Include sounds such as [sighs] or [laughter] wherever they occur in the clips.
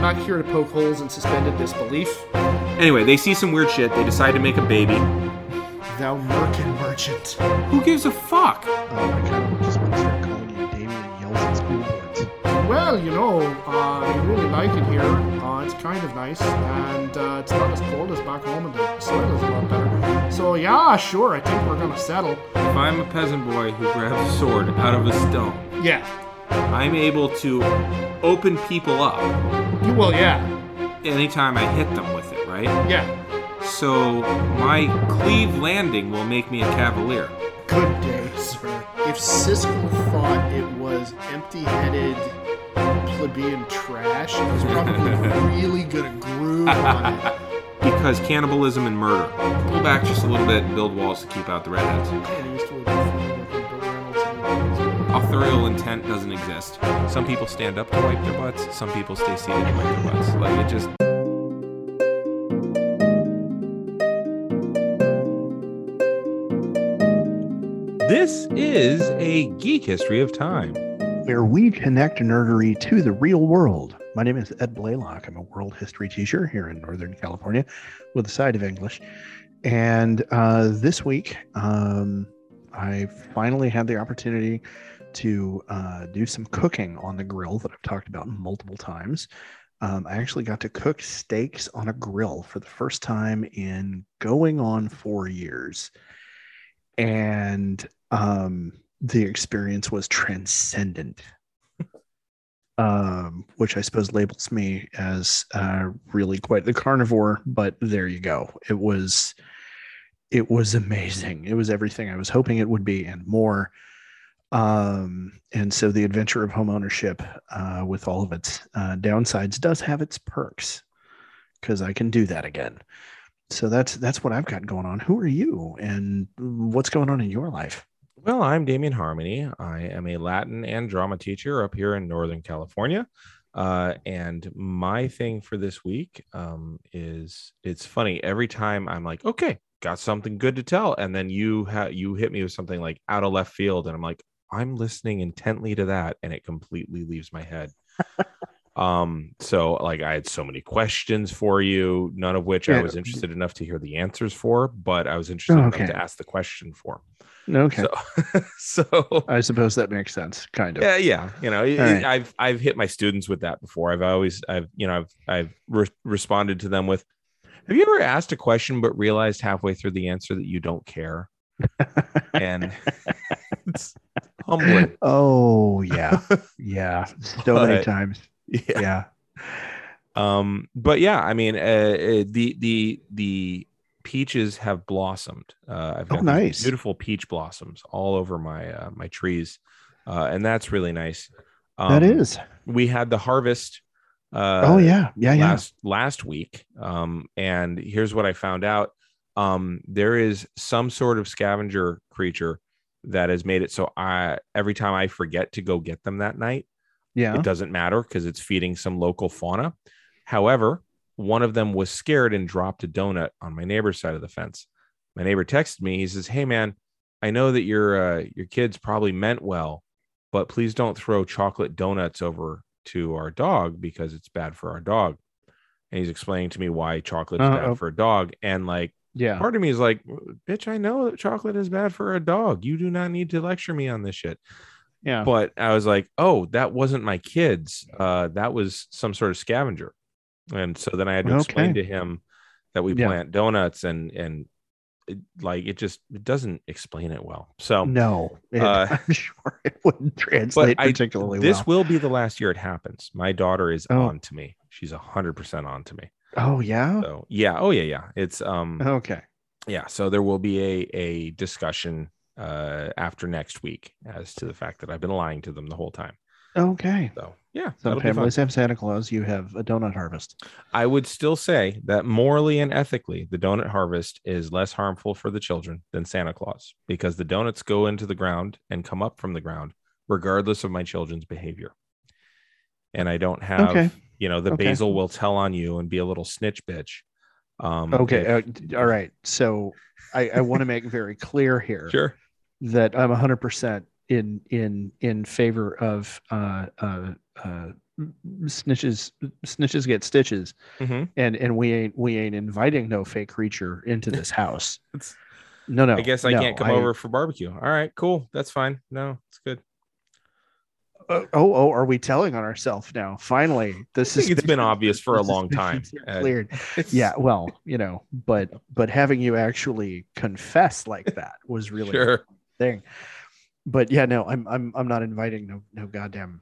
I'm not here to poke holes in suspended disbelief. Anyway, they see some weird shit. They decide to make a baby. Thou merkin merchant. Who gives a fuck? Oh my god, we just want to start calling you Damien Yells at school boards. Well, you know, uh, I really like it here. Uh, it's kind of nice, and uh, it's not as cold as back home, and the soil is a lot better. So yeah, sure, I think we're gonna settle. If I'm a peasant boy who grabs a sword out of a stone, Yeah. I'm able to open people up You well, yeah, anytime I hit them with it, right? yeah. So my cleave landing will make me a cavalier. Good day, sir. If Siskel thought it was empty-headed plebeian trash, he was probably [laughs] really gonna groove on it. [laughs] Because cannibalism and murder. Pull back just a little bit and build walls to keep out the redheads. Man, Authorial intent doesn't exist. Some people stand up to wipe their butts, some people stay seated to wipe their butts. Like it just This is a geek history of time. Where we connect nerdery to the real world. My name is Ed Blaylock. I'm a world history teacher here in Northern California with a side of English. And uh, this week, um, I finally had the opportunity to uh, do some cooking on the grill that I've talked about multiple times. Um, I actually got to cook steaks on a grill for the first time in going on four years. And um, the experience was transcendent. [laughs] um, which I suppose labels me as uh, really quite the carnivore, but there you go. It was, it was amazing. It was everything I was hoping it would be and more. Um, and so the adventure of home ownership, uh, with all of its uh, downsides, does have its perks because I can do that again. So that's that's what I've got going on. Who are you, and what's going on in your life? Well, I'm Damien Harmony. I am a Latin and drama teacher up here in Northern California. Uh, and my thing for this week um, is it's funny every time I'm like, okay, got something good to tell, and then you ha- you hit me with something like out of left field, and I'm like, I'm listening intently to that, and it completely leaves my head. [laughs] um, so like I had so many questions for you, none of which I was interested enough to hear the answers for, but I was interested Oh, enough to ask the question for. Okay, So, [laughs] so I suppose that makes sense, kind of. yeah, yeah, you know, it- right. I've I've hit my students with that before. I've always I've you know I've I've re- responded to them with, "Have you ever asked a question but realized halfway through the answer that you don't care?" [laughs] And it's humbling. [laughs] Oh [laughs] yeah, yeah, so many times. Yeah. Yeah, Um. But yeah, I mean, uh, uh, the the the peaches have blossomed. Uh, I've Oh, got these nice. beautiful peach blossoms all over my uh, my trees, uh, and that's really nice. that Um, is. we had the harvest uh oh yeah, yeah, yeah. last last week um and here's what i found out um there is some sort of scavenger creature that has made it so i every time i forget to go get them that night yeah. it doesn't matter because it's feeding some local fauna. However one of them was scared and dropped a donut on my neighbor's side of the fence. My neighbor texted me. He says hey man i know that your uh, your kids probably meant well but please don't throw chocolate donuts over to our dog because it's bad for our dog. And he's explaining to me why chocolate is Uh-oh. bad for a dog. And like yeah. part of me is like bitch i know that chocolate is bad for a dog you do not need to lecture me on this shit Yeah. but I was like, oh, that wasn't my kids. Uh, that was some sort of scavenger. And so then I had to explain to him that we Yeah. plant donuts and and it, like it just it doesn't explain it well. So No, it- Uh, [laughs] I'm sure it wouldn't translate I- particularly this well. will be the last year it happens. My daughter is Oh. on to me. She's a hundred percent on to me. Oh yeah. So yeah, oh yeah, yeah. It's um Okay. yeah. So there will be a a discussion uh after next week as to the fact that I've been lying to them the whole time. Okay. So yeah, Some that'll be fun. families have Santa Claus. You have a donut harvest. I would still say that morally and ethically, the donut harvest is less harmful for the children than Santa Claus because the donuts go into the ground and come up from the ground, regardless of my children's behavior. And I don't have, Okay. You know, the Okay. basil will tell on you and be a little snitch bitch. Um, Okay. if- uh, all right. So I, I want to make very clear here [laughs] sure. that I'm 100% in in in favor of uh, uh, uh, snitches snitches get stitches Mhm. and and we ain't we ain't inviting no fake creature into [laughs] this house no no I guess I no, can't come over for barbecue. All right, cool. That's fine. No, it's good. Oh oh oh, are we telling on ourselves now finally this I think it's been obvious for a long time. suspicions are Ed. cleared yeah well you know but but having you actually confess like that was really Sure. thing. But yeah, no, I'm I'm I'm not inviting no no goddamn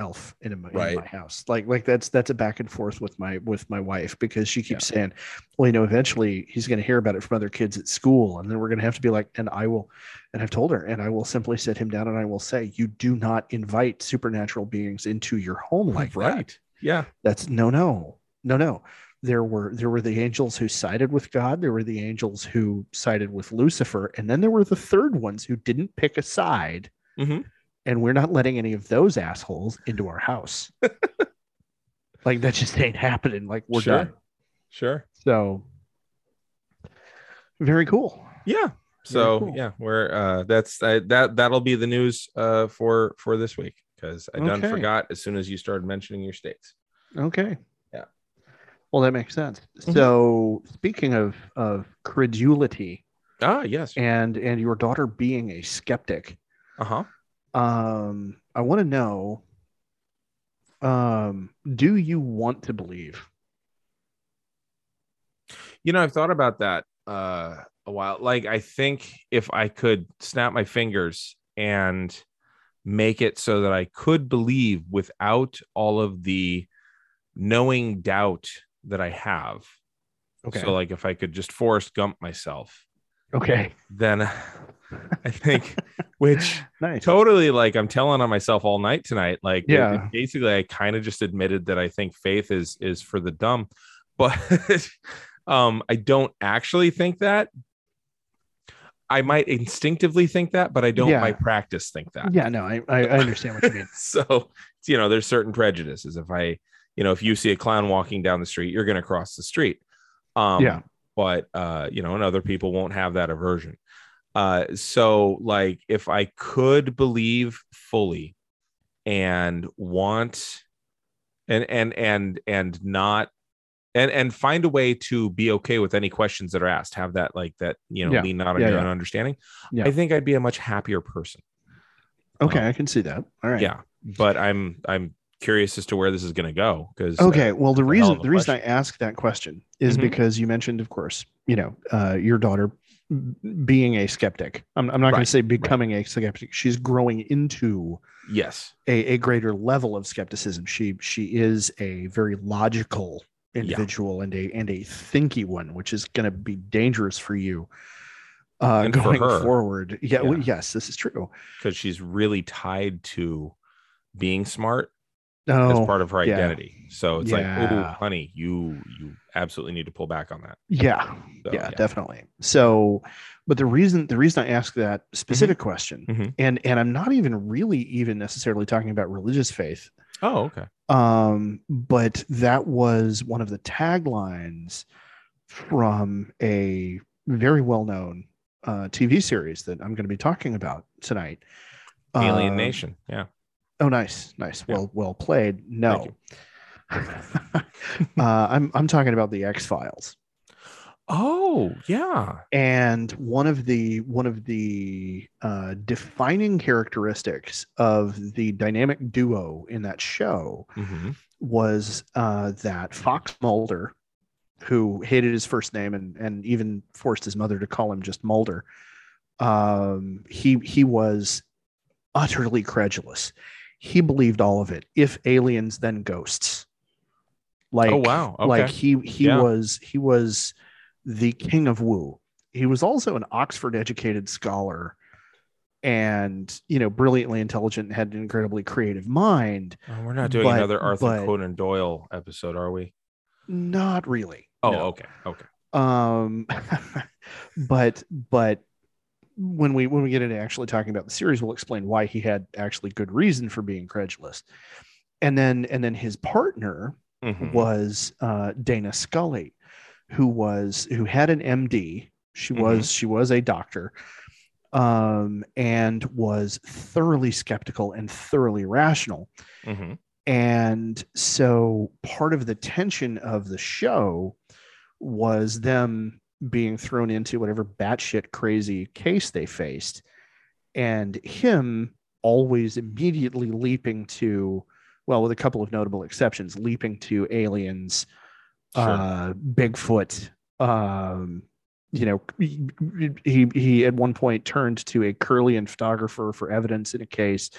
elf in Right. my house. Like like that's that's a back and forth with my with my wife because she keeps saying, well, you know, eventually he's going to hear about it from other kids at school, and then we're going to have to be like, and I will, and I've told her, and I will simply sit him down and I will say, you do not invite supernatural beings into your home like that. right. Yeah. That's no, no, no, no. There were there were the angels who sided with God. There were the angels who sided with Lucifer, and then there were the third ones who didn't pick a side. Mhm. And we're not letting any of those assholes into our house. [laughs] like that just ain't happening. Like we're Sure. done. Sure. So very cool. Yeah. So cool. yeah, we're uh that's that that'll be the news uh for for this week because I done Okay. forgot as soon as you started mentioning your states. Okay. Yeah. Well, that makes sense. Mhm. So speaking of of credulity Ah, yes. and and your daughter being a skeptic, Uh-huh. Um i want to know um do you want to believe You know, I've thought about that uh a while. Like I think if I could snap my fingers and make it so that I could believe without all of the knowing doubt that I have. okay So like if I could just Forrest Gump myself, okay then [laughs] I think which [laughs] nice totally like I'm telling on myself all night tonight. Like Yeah. basically I kind of just admitted that I think faith is is for the dumb, [laughs] but um I don't actually think that. I might instinctively think that, but I don't Yeah. by practice think that. yeah no I, I understand what you mean so you know, there's certain prejudices. If I, you know, if you see a clown walking down the street, you're gonna cross the street. Um Yeah. but uh, you know, and other people won't have that aversion. Uh, so like if I could believe fully and want and and and and not and and find a way to be okay with any questions that are asked, have that like that, you know, Yeah. lean out on Yeah, your yeah. own understanding. I think I'd be a much happier person. okay Um, i can see that all right Yeah. But I'm I'm curious as to where this is gonna go because okay well the that's a hell reason the reason i ask that question is Mhm. because you mentioned of course you know uh your daughter being a skeptic i'm, I'm not going to say becoming a skeptic she's growing into yes. a, a greater level of skepticism. She she is a very logical individual and a and a thinky one, which is going to be dangerous for you uh, And for going forward. Yeah, well, Yeah. yes, this is true. because she's really tied to being smart No, as part of her yeah. identity. So it's like, oh, honey, you you absolutely need to pull back on that. yeah, So, yeah, definitely. So, but the reason the reason I ask that specific question, Mhm. and and I'm not even really even necessarily talking about religious faith, Oh, okay. um, but that was one of the taglines from a very well known uh, TV series that I'm going to be talking about tonight. Alien Um, Nation. Yeah. Oh, nice, nice. Yeah. Well, well played. No, [laughs] uh, I'm I'm talking about the X Files, Oh, yeah. and one of the one of the uh, defining characteristics of the dynamic duo in that show Mhm. was uh, that Fox Mulder, who hated his first name and and even forced his mother to call him just Mulder, um, he he was utterly credulous. He believed all of it. If aliens, then ghosts. Like Oh, wow. like he he Yeah. was he was the king of woo. He was also an Oxford educated scholar and you know brilliantly intelligent and had an incredibly creative mind Oh, we're not doing but- another Arthur but- Conan Doyle episode, are we? not really Oh, no. okay. Okay. um [laughs] but but when we when we get into actually talking about the series we'll explain why he had actually good reason for being credulous and then and then his partner Mhm. was uh dana scully who was who had an md she Mhm. was she was a doctor um and was thoroughly skeptical and thoroughly rational Mhm. And so part of the tension of the show was them being thrown into whatever batshit crazy case they faced, and him always immediately leaping to, well, with a couple of notable exceptions, leaping to aliens, Sure. uh, Bigfoot. Um, you know, he, he at one point turned to a Kirlian photographer for evidence in a case.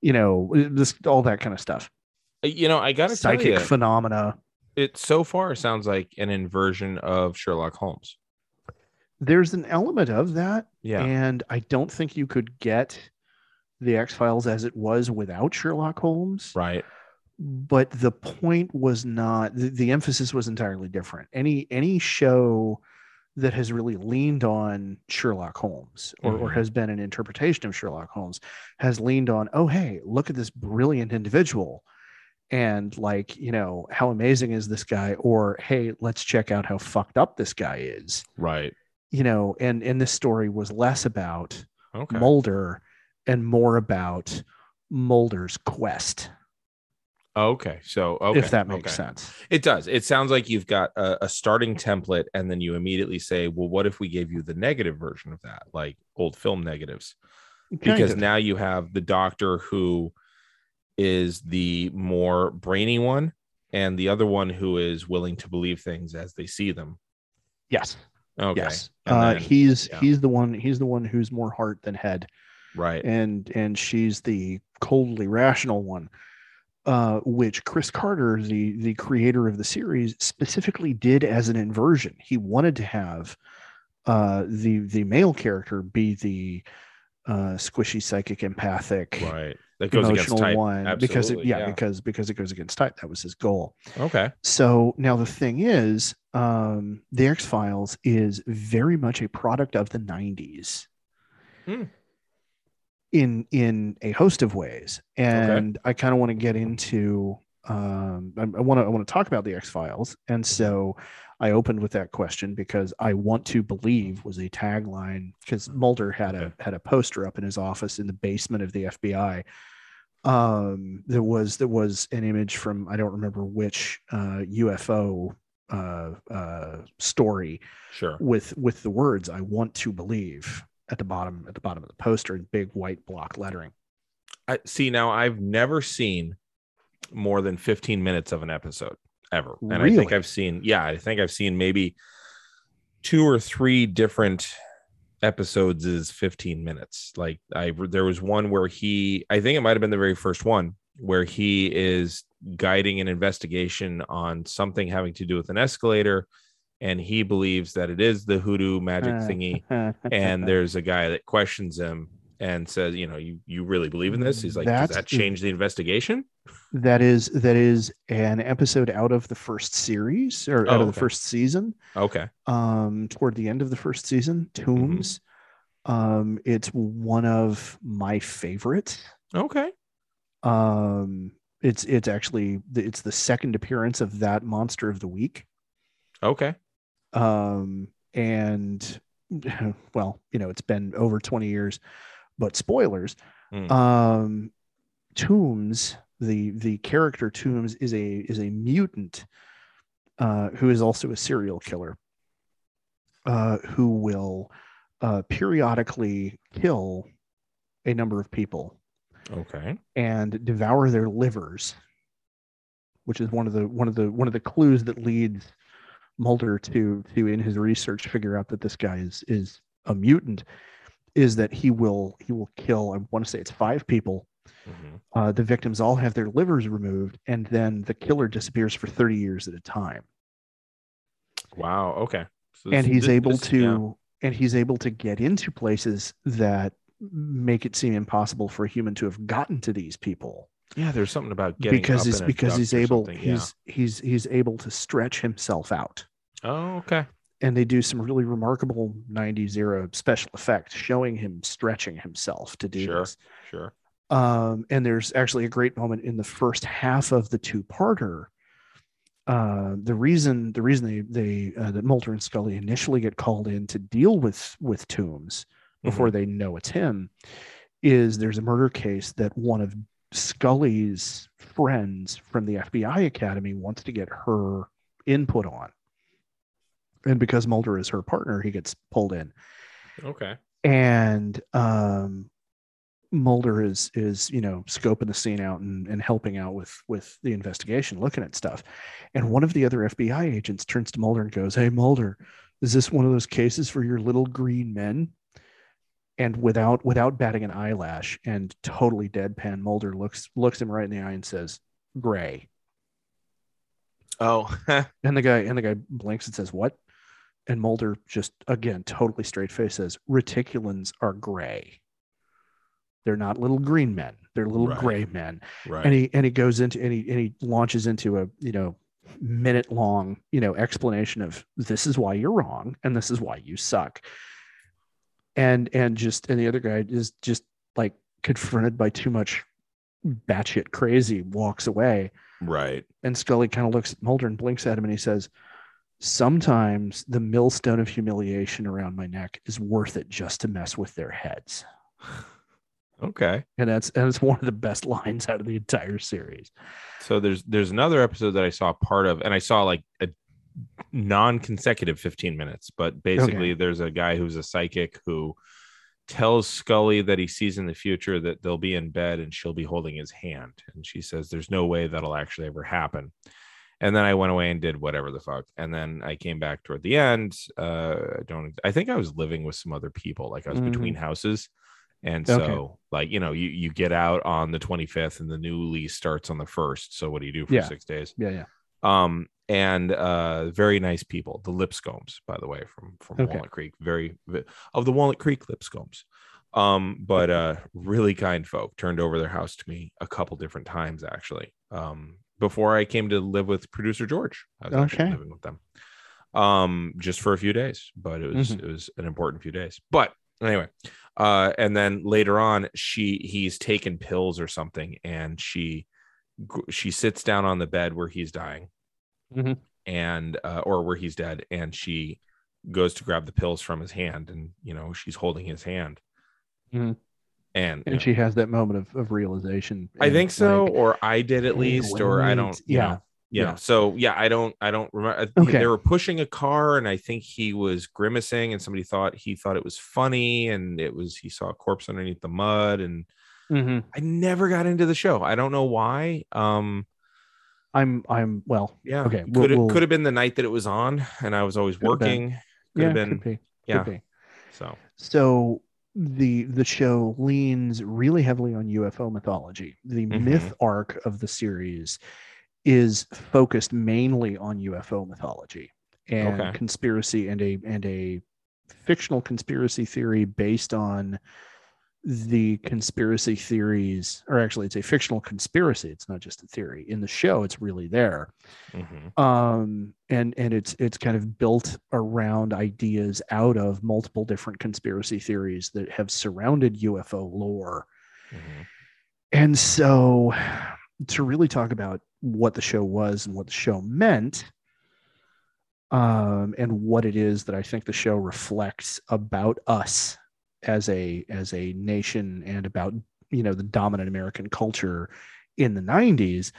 You know, this all that kind of stuff. you know, I gotta tell Psychic you, phenomena. It so far sounds like an inversion of Sherlock Holmes. There's an element of that, Yeah, and I don't think you could get the X Files as it was without Sherlock Holmes. right. but the point was not the, the emphasis was entirely different any any show that has really leaned on sherlock holmes or, or Mhm. has been an interpretation of sherlock holmes has leaned on oh hey look at this brilliant individual and like you know how amazing is this guy or hey let's check out how fucked up this guy is Right. you know and and this story was less about Okay. mulder and more about mulder's quest okay. So okay. if that makes okay. sense It does. It sounds like you've got a, a starting template, and then you immediately say, "Well, what if we gave you the negative version of that, like old film negatives?" Kind Because of. now you have the doctor who is the more brainy one, and the other one who is willing to believe things as they see them. yes, Okay. yes, And uh, then- he's yeah. he's the one he's the one who's more heart than head, right. and and she's the coldly rational one, uh, which Chris Carter, the the creator of the series, specifically did as an inversion. He wanted to have uh, the the male character be the uh, squishy, psychic, empathic, Right. That goes against emotional type. one because it, yeah, yeah. because because it goes against type. That was his goal. Okay. So now the thing is, um, the X Files is very much a product of the '90s. Hmm. In in a host of ways, and I kind of want to get into. Um, I want to I want to talk about the X Files, and so I opened with that question because I want to believe was a tagline because Mulder had a had a poster up in his office in the basement of the FBI um there was there was an image from i don't remember which uh ufo uh uh story Sure. with with the words i want to believe at the bottom at the bottom of the poster in big white block lettering I see now I've never seen more than 15 minutes of an episode ever. And I think I've seen yeah, I think I've seen maybe two or three different episodes is 15 minutes. Like I there was one where he I think it might have been the very first one where he is guiding an investigation on something having to do with an escalator and he believes that it is the hoodoo magic Uh, thingy [laughs] and there's a guy that questions him and says, you know, you you really believe in this? He's like, does that change the investigation? that is that is an episode out of the first series or out Oh, of the first season Okay. um toward the end of the first season Tooms um it's one of my favorites Okay. um it's it's actually it's the second appearance of that monster of the week Okay. um and [laughs] well you know it's been over 20 years but spoilers Mm. um Tooms the the character Tooms is a is a mutant uh who is also a serial killer uh who will uh periodically kill a number of people Okay. and devour their livers which is one of the one of the one of the clues that leads Mulder to to in his research figure out that this guy is is a mutant is that he will he will kill I want to say it's five people Mhm. uh, the victims all have their livers removed and then the killer disappears for 30 years at a time Wow. Okay. So and he's this- able this- to yeah. and he's able to get into places that make it seem impossible for a human to have gotten to these people Yeah, there's something about getting because he's because he's able yeah. he's he's he's able to stretch himself out Oh, okay. And they do some really remarkable 90s era special effects showing him stretching himself to do Sure. this Sure. um, and there's actually a great moment in the first half of the two-parter uh, the reason the reason they they uh, that Mulder and Scully initially get called in to deal with with Tooms before Mm-hmm. they know it's him is there's a murder case that one of Scully's friends from the FBI Academy wants to get her input on. And because Mulder is her partner, he gets pulled in. Okay. And um, Mulder is is you know scoping the scene out and, and helping out with with the investigation, looking at stuff. And one of the other FBI agents turns to Mulder and goes, "Hey Mulder, is this one of those cases for your little green men?" And without without batting an eyelash and totally deadpan, Mulder looks looks him right in the eye and says, "Gray." Oh, [laughs] And the guy and the guy blinks and says, "What?" And Mulder just again totally straight face says, "Reticulans are gray. They're not little green men. They're little Right. gray men." right. And he and he goes into and he and he launches into a you know minute long you know explanation of this is why you're wrong and this is why you suck. And and just and the other guy is just like confronted by too much batshit crazy, walks away. right. And Scully kind of looks at Mulder and blinks at him and he says, Sometimes the millstone of humiliation around my neck is worth it just to mess with their heads. Okay. And that's and it's one of the best lines out of the entire series. So there's there's another episode that I saw part of, and I saw like a non-consecutive 15 minutes, but basically there's a guy who's a psychic who tells Scully that he sees in the future that they'll be in bed and she'll be holding his hand. And she says there's no way that'll actually ever happen. And then I went away and did whatever the fuck. And then I came back toward the end. Uh I don't I think I was living with some other people, like I was Mhm. between houses. And Okay. so like, you know, you you get out on the 25th and the new lease starts on the first. So what do you do for Yeah. six days? Yeah, yeah. um and uh very nice people the lipscombs by the way from from Okay. walnut creek very of the walnut creek lipscombs um but uh really kind folk turned over their house to me a couple different times actually um before i came to live with producer george i was actually Okay. living with them um just for a few days but it was Mhm. it was an important few days but anyway uh and then later on she he's taken pills or something and she she sits down on the bed where he's dying Mhm. and uh, or where he's dead and she goes to grab the pills from his hand and you know she's holding his hand Mhm. And And know, she has that moment of, of realization. i think so like, or i did at least or i don't you yeah, know you yeah. know so yeah i don't i don't remember Okay. they were pushing a car and i think he was grimacing and somebody thought he thought it was funny and it was he saw a corpse underneath the mud and Mhm. i never got into the show i don't know why um I'm I'm well. yeah Okay, could we'll- it we'll- could have been the night that it was on and i was always Could have been. working could yeah, have been could be. yeah so So the the show leans really heavily on UFO mythology. The Mhm. myth arc of the series is focused mainly on UFO mythology and Okay. conspiracy and a and a fictional conspiracy theory based on the conspiracy theories or actually it's a fictional conspiracy it's not just a theory in the show it's really there mhm. um and and it's it's kind of built around ideas out of multiple different conspiracy theories that have surrounded UFO lore Mhm. and so to really talk about what the show was and what the show meant um and what it is that I think the show reflects about us as a as a nation and about you know the dominant American culture in the 90s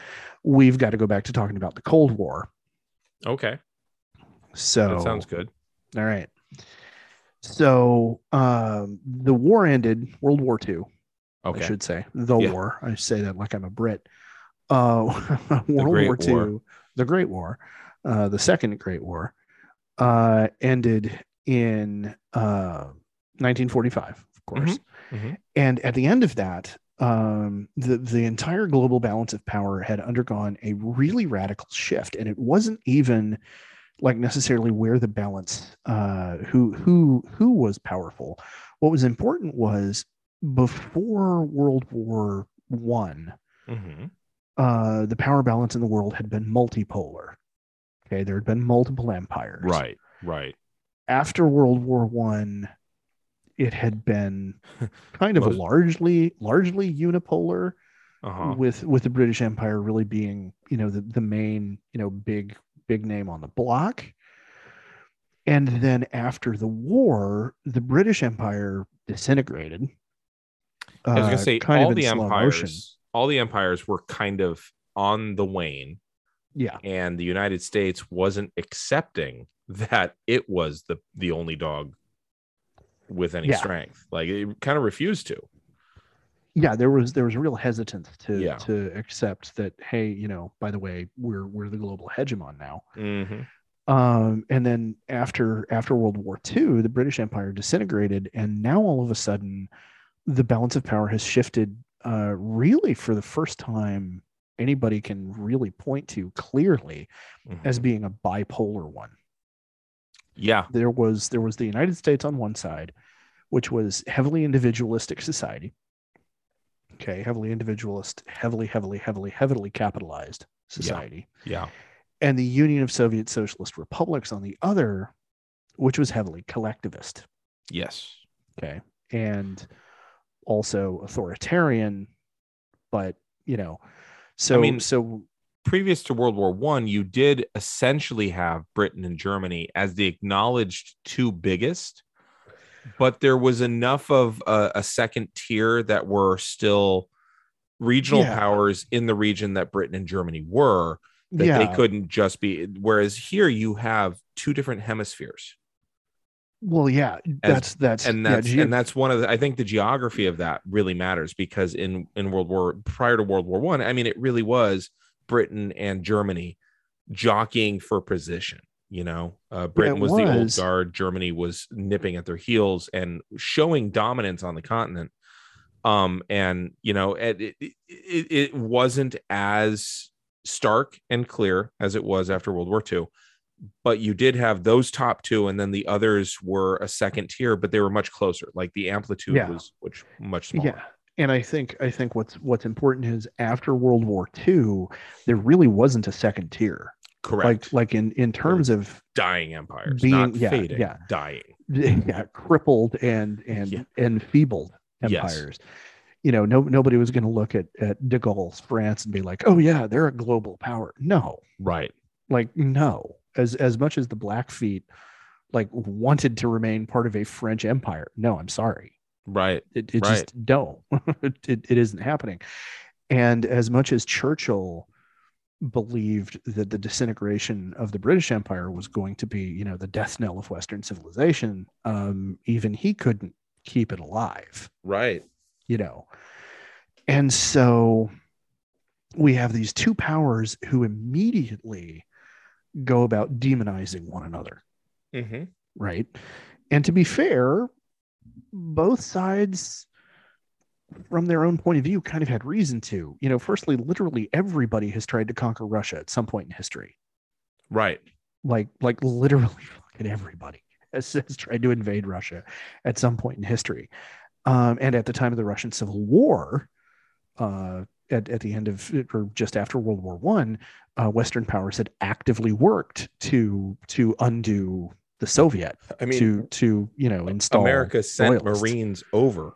we've got to go back to talking about the Cold War Okay, so that sounds good. all right. So um, the war ended, World War II, Okay, I should say. The Yeah. war. I say that like I'm a Brit. Uh, [laughs] World War II, War. the Great War, uh, the Second Great War, uh, ended in uh, 1945, of course. mhm. And at the end of that, um, the the entire global balance of power had undergone a really radical shift, and it wasn't even like necessarily where the balance, uh, who who who was powerful. What was important was before World War One, Mhm. uh, the power balance in the world had been multipolar. Okay, there had been multiple empires. right, right. After World War One, it had been [laughs] kind of largely largely unipolar, Uh-huh. with with the British Empire really being you know the the main you know big big name on the block. And then after the war, the British Empire disintegrated. I was uh, gonna say kind all the empires, motion. all the empires were kind of on the wane Yeah. and the United States wasn't accepting [laughs] that it was the the only dog with any Yeah. strength. Like it kind of refused to. Yeah, there was there was real hesitance to Yeah. to accept that, hey, you know, by the way, we're we're the global hegemon now. Mhm. Um, and then after after World War II, the British Empire disintegrated, and now all of a sudden, the balance of power has shifted. Uh, really, for the first time, anybody can really point to clearly as Mhm. being a bipolar one. Yeah, There was there was the United States on one side, which was heavily individualistic society. Okay, heavily individualist, heavily, heavily, heavily, heavily capitalized society. Yeah, yeah. and the Union of Soviet Socialist Republics on the other, which was heavily collectivist, yes, okay, and also authoritarian, but you know, so I mean- so previous to World War One, you did essentially have Britain and Germany as the acknowledged two biggest, but there was enough of a, a second tier that were still regional Yeah. powers in the region that Britain and Germany were that yeah, they couldn't just be. Whereas here you have two different hemispheres, well, yeah, that's that's and yeah, that's and that's one of the. I think the geography of that really matters because in in World War prior to World War One, I, I mean, it really was Britain and Germany jockeying for position. You know, uh, Britain was, the old guard, Germany was nipping at their heels and showing dominance on the continent. Um, and you know, it it, it, it wasn't as stark and clear as it was after World War II, but you did have those top two, and then the others were a second tier, but they were much closer. Like the amplitude Yeah. was which much smaller. yeah. And I think I think what's what's important is after World War II, there really wasn't a second tier. Correct. Like like in in terms of dying empires, being- not yeah, fading, yeah. dying. [laughs] yeah, crippled and and Yeah. enfeebled Yes. empires. You know, no nobody was going to look at at De Gaulle's France and be like, "Oh yeah, they're a global power." No, Right. like no. As as much as the Blackfeet like wanted to remain part of a French empire, no, I'm sorry, Right. it, it Right. just no, [laughs] it, it isn't happening. And as much as Churchill believed that the disintegration of the British Empire was going to be, you know, the death knell of Western civilization, um, even he couldn't keep it alive, Right. you know. And so we have these two powers who immediately go about demonizing one another Mm-hmm. right? And to be fair, both sides, from their own point of view, kind of had reason to. You know, firstly, literally everybody has tried to conquer Russia at some point in history. Right. Like, like literally [laughs] fucking everybody has, has tried to invade Russia at some point in history. Um, and at the time of the Russian Civil War, uh, at, at the end of or just after World War One, uh, Western powers had actively worked to to undo the Soviet I mean, to to you know install America sent loyalists. Marines over.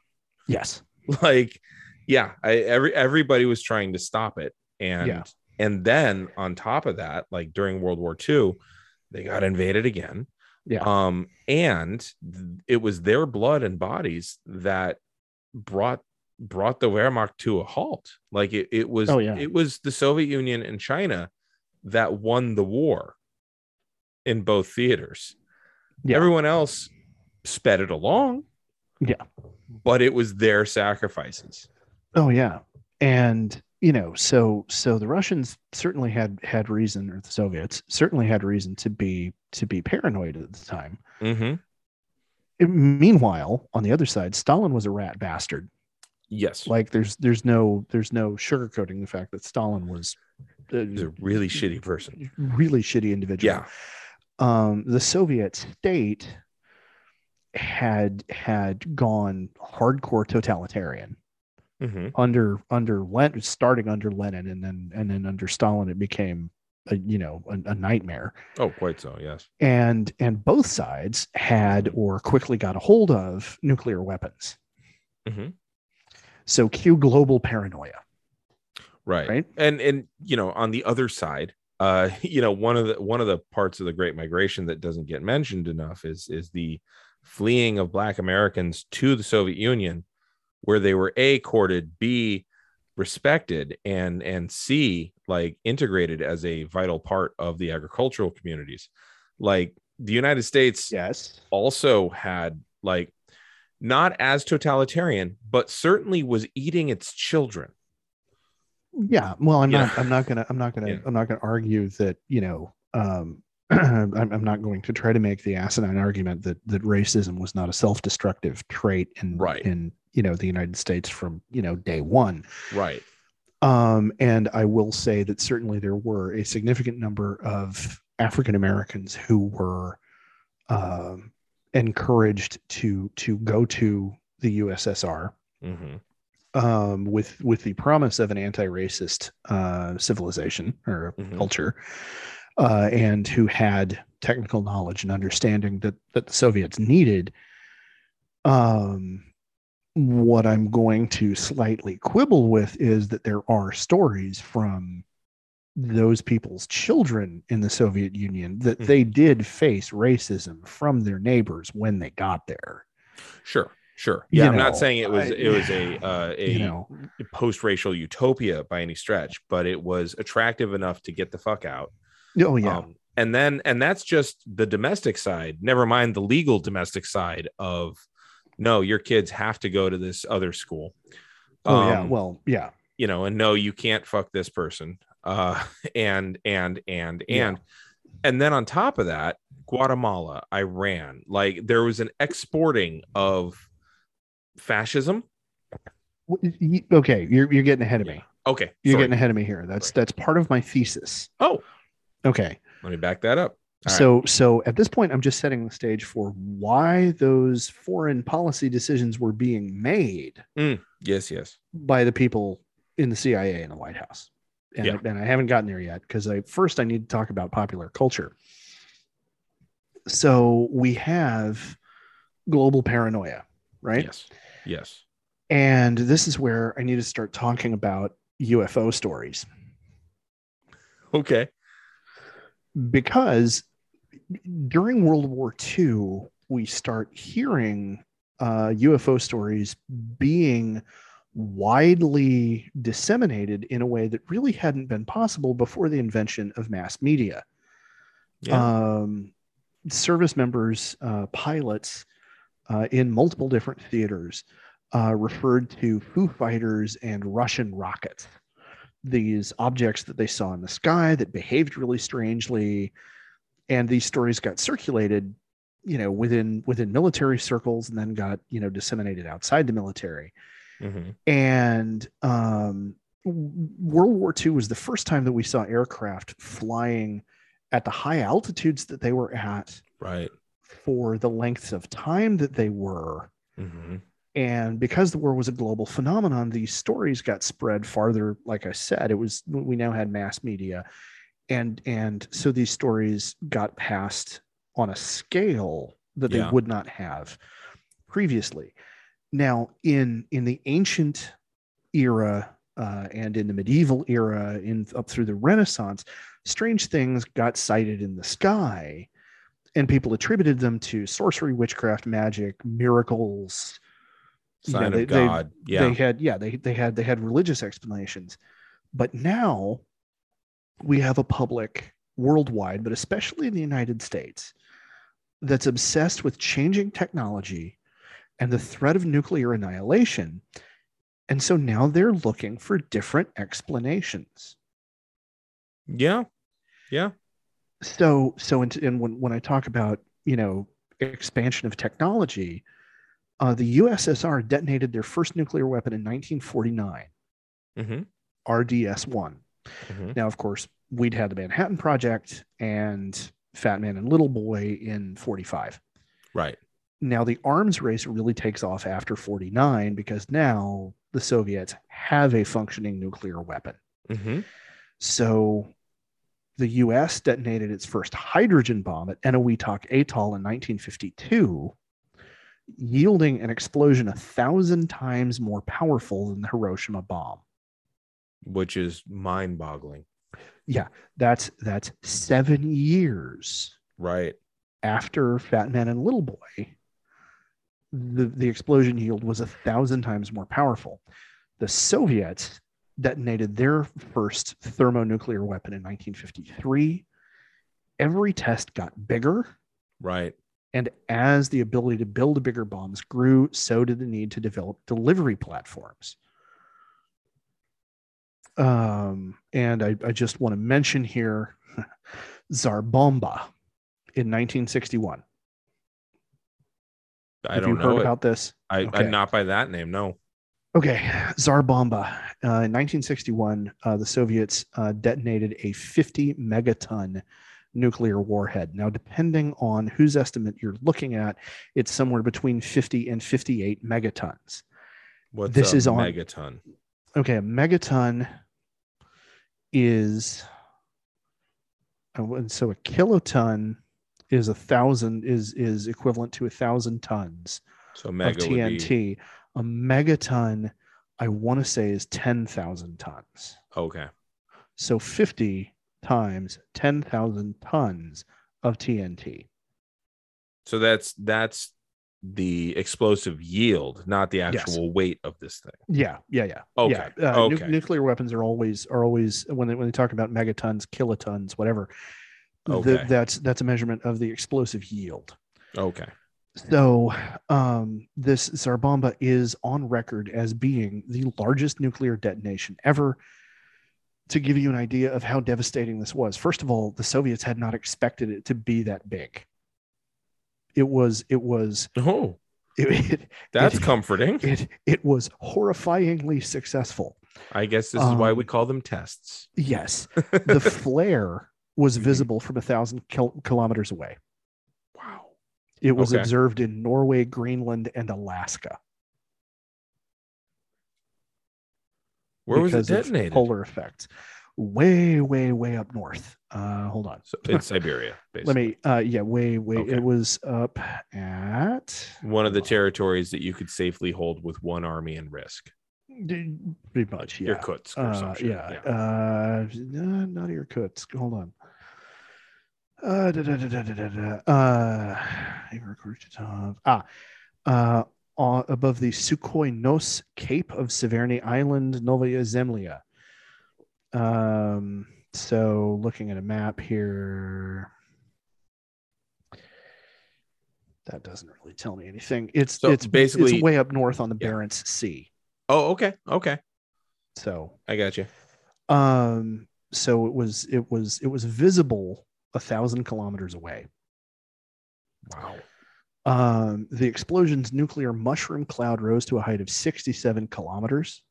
Yes. [laughs] Like, yeah, I, every everybody was trying to stop it, and Yeah. and then on top of that, like during World War II, they got invaded again. Yeah. Um, and it was their blood and bodies that brought brought the Wehrmacht to a halt. Like it, it was Oh, yeah. it was the Soviet Union and China that won the war in both theaters. Yeah. Everyone else sped it along. Yeah. But it was their sacrifices. Oh yeah. And you know, so so the Russians certainly had had reason, or the Soviets certainly had reason to be to be paranoid at the time. Mm-hmm. Meanwhile, on the other side, Stalin was a rat bastard. Yes. Like there's there's no there's no sugarcoating the fact that Stalin was uh, He's a really shitty person. really shitty individual. Yeah. Um, the Soviet state had had gone hardcore totalitarian Mm-hmm. under under Len, starting under Lenin and then and then under Stalin it became a, you know a, a nightmare Oh, quite so. Yes. and and both sides had or quickly got a hold of nuclear weapons Mm-hmm. so cue global paranoia Right. right And and you know, on the other side, uh, [laughs] you know, one of the one of the parts of the Great Migration that doesn't get mentioned enough is is the fleeing of Black Americans to the Soviet Union, where they were a courted, b respected and and c like integrated as a vital part of the agricultural communities like the united states Yes. also had like not as totalitarian but certainly was eating its children Yeah. Well, I'm Yeah. not. I'm not gonna. I'm not gonna. Yeah. I'm not gonna argue that. You know. Um, [clears throat] I'm, I'm not going to try to make the asinine argument that that racism was not a self-destructive trait in Right. in you know the United States from you know day one. right Um, and I will say that certainly there were a significant number of African Americans who were um, encouraged to to go to the USSR hmm um, with with the promise of an anti-racist uh, civilization or Mhm. culture, uh, and who had technical knowledge and understanding that that the Soviets needed. Um, what I'm going to slightly quibble with is that there are stories from those people's children in the Soviet Union that Mhm. they did face racism from their neighbors when they got there. sure sure You yeah i'm know, not saying it was I- it was a uh, [sighs] a You know, post-racial utopia by any stretch but it was attractive enough to get the fuck out oh yeah, Um, and then and that's just the domestic side never mind the legal domestic side of no your kids have to go to this other school oh yeah. Um, Well, yeah. you know and no you can't fuck this person uh [laughs] and and and Yeah. and and then on top of that guatemala iran like there was an exporting of fascism Okay, you're you're getting ahead of me. okay You're sorry. getting ahead of me here. That's that's part of my thesis. oh Okay. let me back that up All right. so so at this point I'm just setting the stage for why those foreign policy decisions were being made mm, yes yes by the people in the CIA and the White House. And, Yeah. and I haven't gotten there yet because I first I need to talk about popular culture. So we have global paranoia, right? yes yes And this is where I need to start talking about UFO stories. okay because during World War II, we start hearing uh, UFO stories being widely disseminated in a way that really hadn't been possible before the invention of mass media. yeah Um, service members, uh, pilots uh, in multiple different theaters uh, referred to Foo Fighters and Russian rockets. These objects that they saw in the sky that behaved really strangely, and these stories got circulated, you know, within within military circles, and then got you know disseminated outside the military. Mhm. And um, World War II was the first time that we saw aircraft flying at the high altitudes that they were at right for the lengths of time that they were. hmm And because the war was a global phenomenon, these stories got spread farther. Like I said, it was we now had mass media, and and so these stories got passed on a scale that they Yeah. would not have previously. Now, in in the ancient era uh, and in the medieval era, in up through the Renaissance, strange things got sighted in the sky, and people attributed them to sorcery, witchcraft, magic, miracles. You know, sign they- of they- god yeah They had yeah, they they had they had religious explanations. But now we have a public worldwide, but especially in the United States, that's obsessed with changing technology and the threat of nuclear annihilation. And so now they're looking for different explanations. yeah yeah So so and, and when, when I talk about, you know, expansion of technology, uh, the USSR detonated their first nuclear weapon in 1949. hmm RDS 1. hmm Now, of course, we'd had the Manhattan Project and Fat Man and Little Boy in 45. right Now, the arms race really takes off after 49 because now the Soviets have a functioning nuclear weapon. hmm So the US detonated its first hydrogen bomb at Eniwetok Atoll in 1952, yielding an explosion a thousand times more powerful than the Hiroshima bomb. which is mind-boggling Yeah, That's that's seven years right after Fat Man and Little Boy. The the explosion yield was a thousand times more powerful. The Soviets detonated their first thermonuclear weapon in 1953. Every test got bigger, Right. and as the ability to build bigger bombs grew, so did the need to develop delivery platforms. Um, and I, I just want to mention here [laughs] Tsar Bomba in 1961. I Have don't you know heard it. about this? I, I okay. not by that name. No. Okay, Tsar Bomba. Uh, in 1961, uh, the Soviets uh, detonated a 50 megaton nuclear warhead. Now, depending on whose estimate you're looking at, it's somewhere between 50 and 58 megatons. What's This a is on- megaton? Okay, a megaton is, uh, and so a kiloton is a thousand is is equivalent to a thousand tons. So of mega would be TNT. A megaton, I want to say, is 10,000 tons. okay. So 50 times 10,000 tons of TNT. So that's that's the explosive yield, not the Yes. actual weight of this thing. Yeah, yeah, yeah. Okay, Yeah. Uh, nu- okay. nuclear weapons are always are always when they when they talk about megatons, kilotons, whatever. the- Okay. that's that's a measurement of the explosive yield. Okay. So, um, this Tsar Bomba is on record as being the largest nuclear detonation ever. To give you an idea of how devastating this was, first of all, the Soviets had not expected it to be that big. It was, it was, Oh, [laughs] it, it, that's It- comforting. it, it was horrifyingly successful. I guess this is why we um, call them tests. Yes, [laughs] the flare was Mhm. visible from a thousand kil- kilometers away. It was Okay. observed in Norway, Greenland, and Alaska. Where was it detonated? Polar effects. Way, way, way up north. Uh, hold on. So in Siberia, [laughs] basically. Let me. Uh, yeah, way, way. Okay. It was up at One of the territories that you could safely hold with one army and risk. Pretty much. Yeah. Irkutsk or Uh, shit. yeah. Uh, no, not Irkutsk. Hold on. Uh, da, da, da, da, da, da, da. Uh, ah, uh, uh, above the Sukhoi Nos Cape of Severny Island, Novaya Zemlya. Um, so looking at a map here, that doesn't really tell me anything. It's So it's basically- it's way up north on the Yeah. Barents Sea. Oh, okay. Okay. So I got you. um so it was it was it was visible a thousand kilometers away Wow. um the explosion's nuclear mushroom cloud rose to a height of 67 kilometers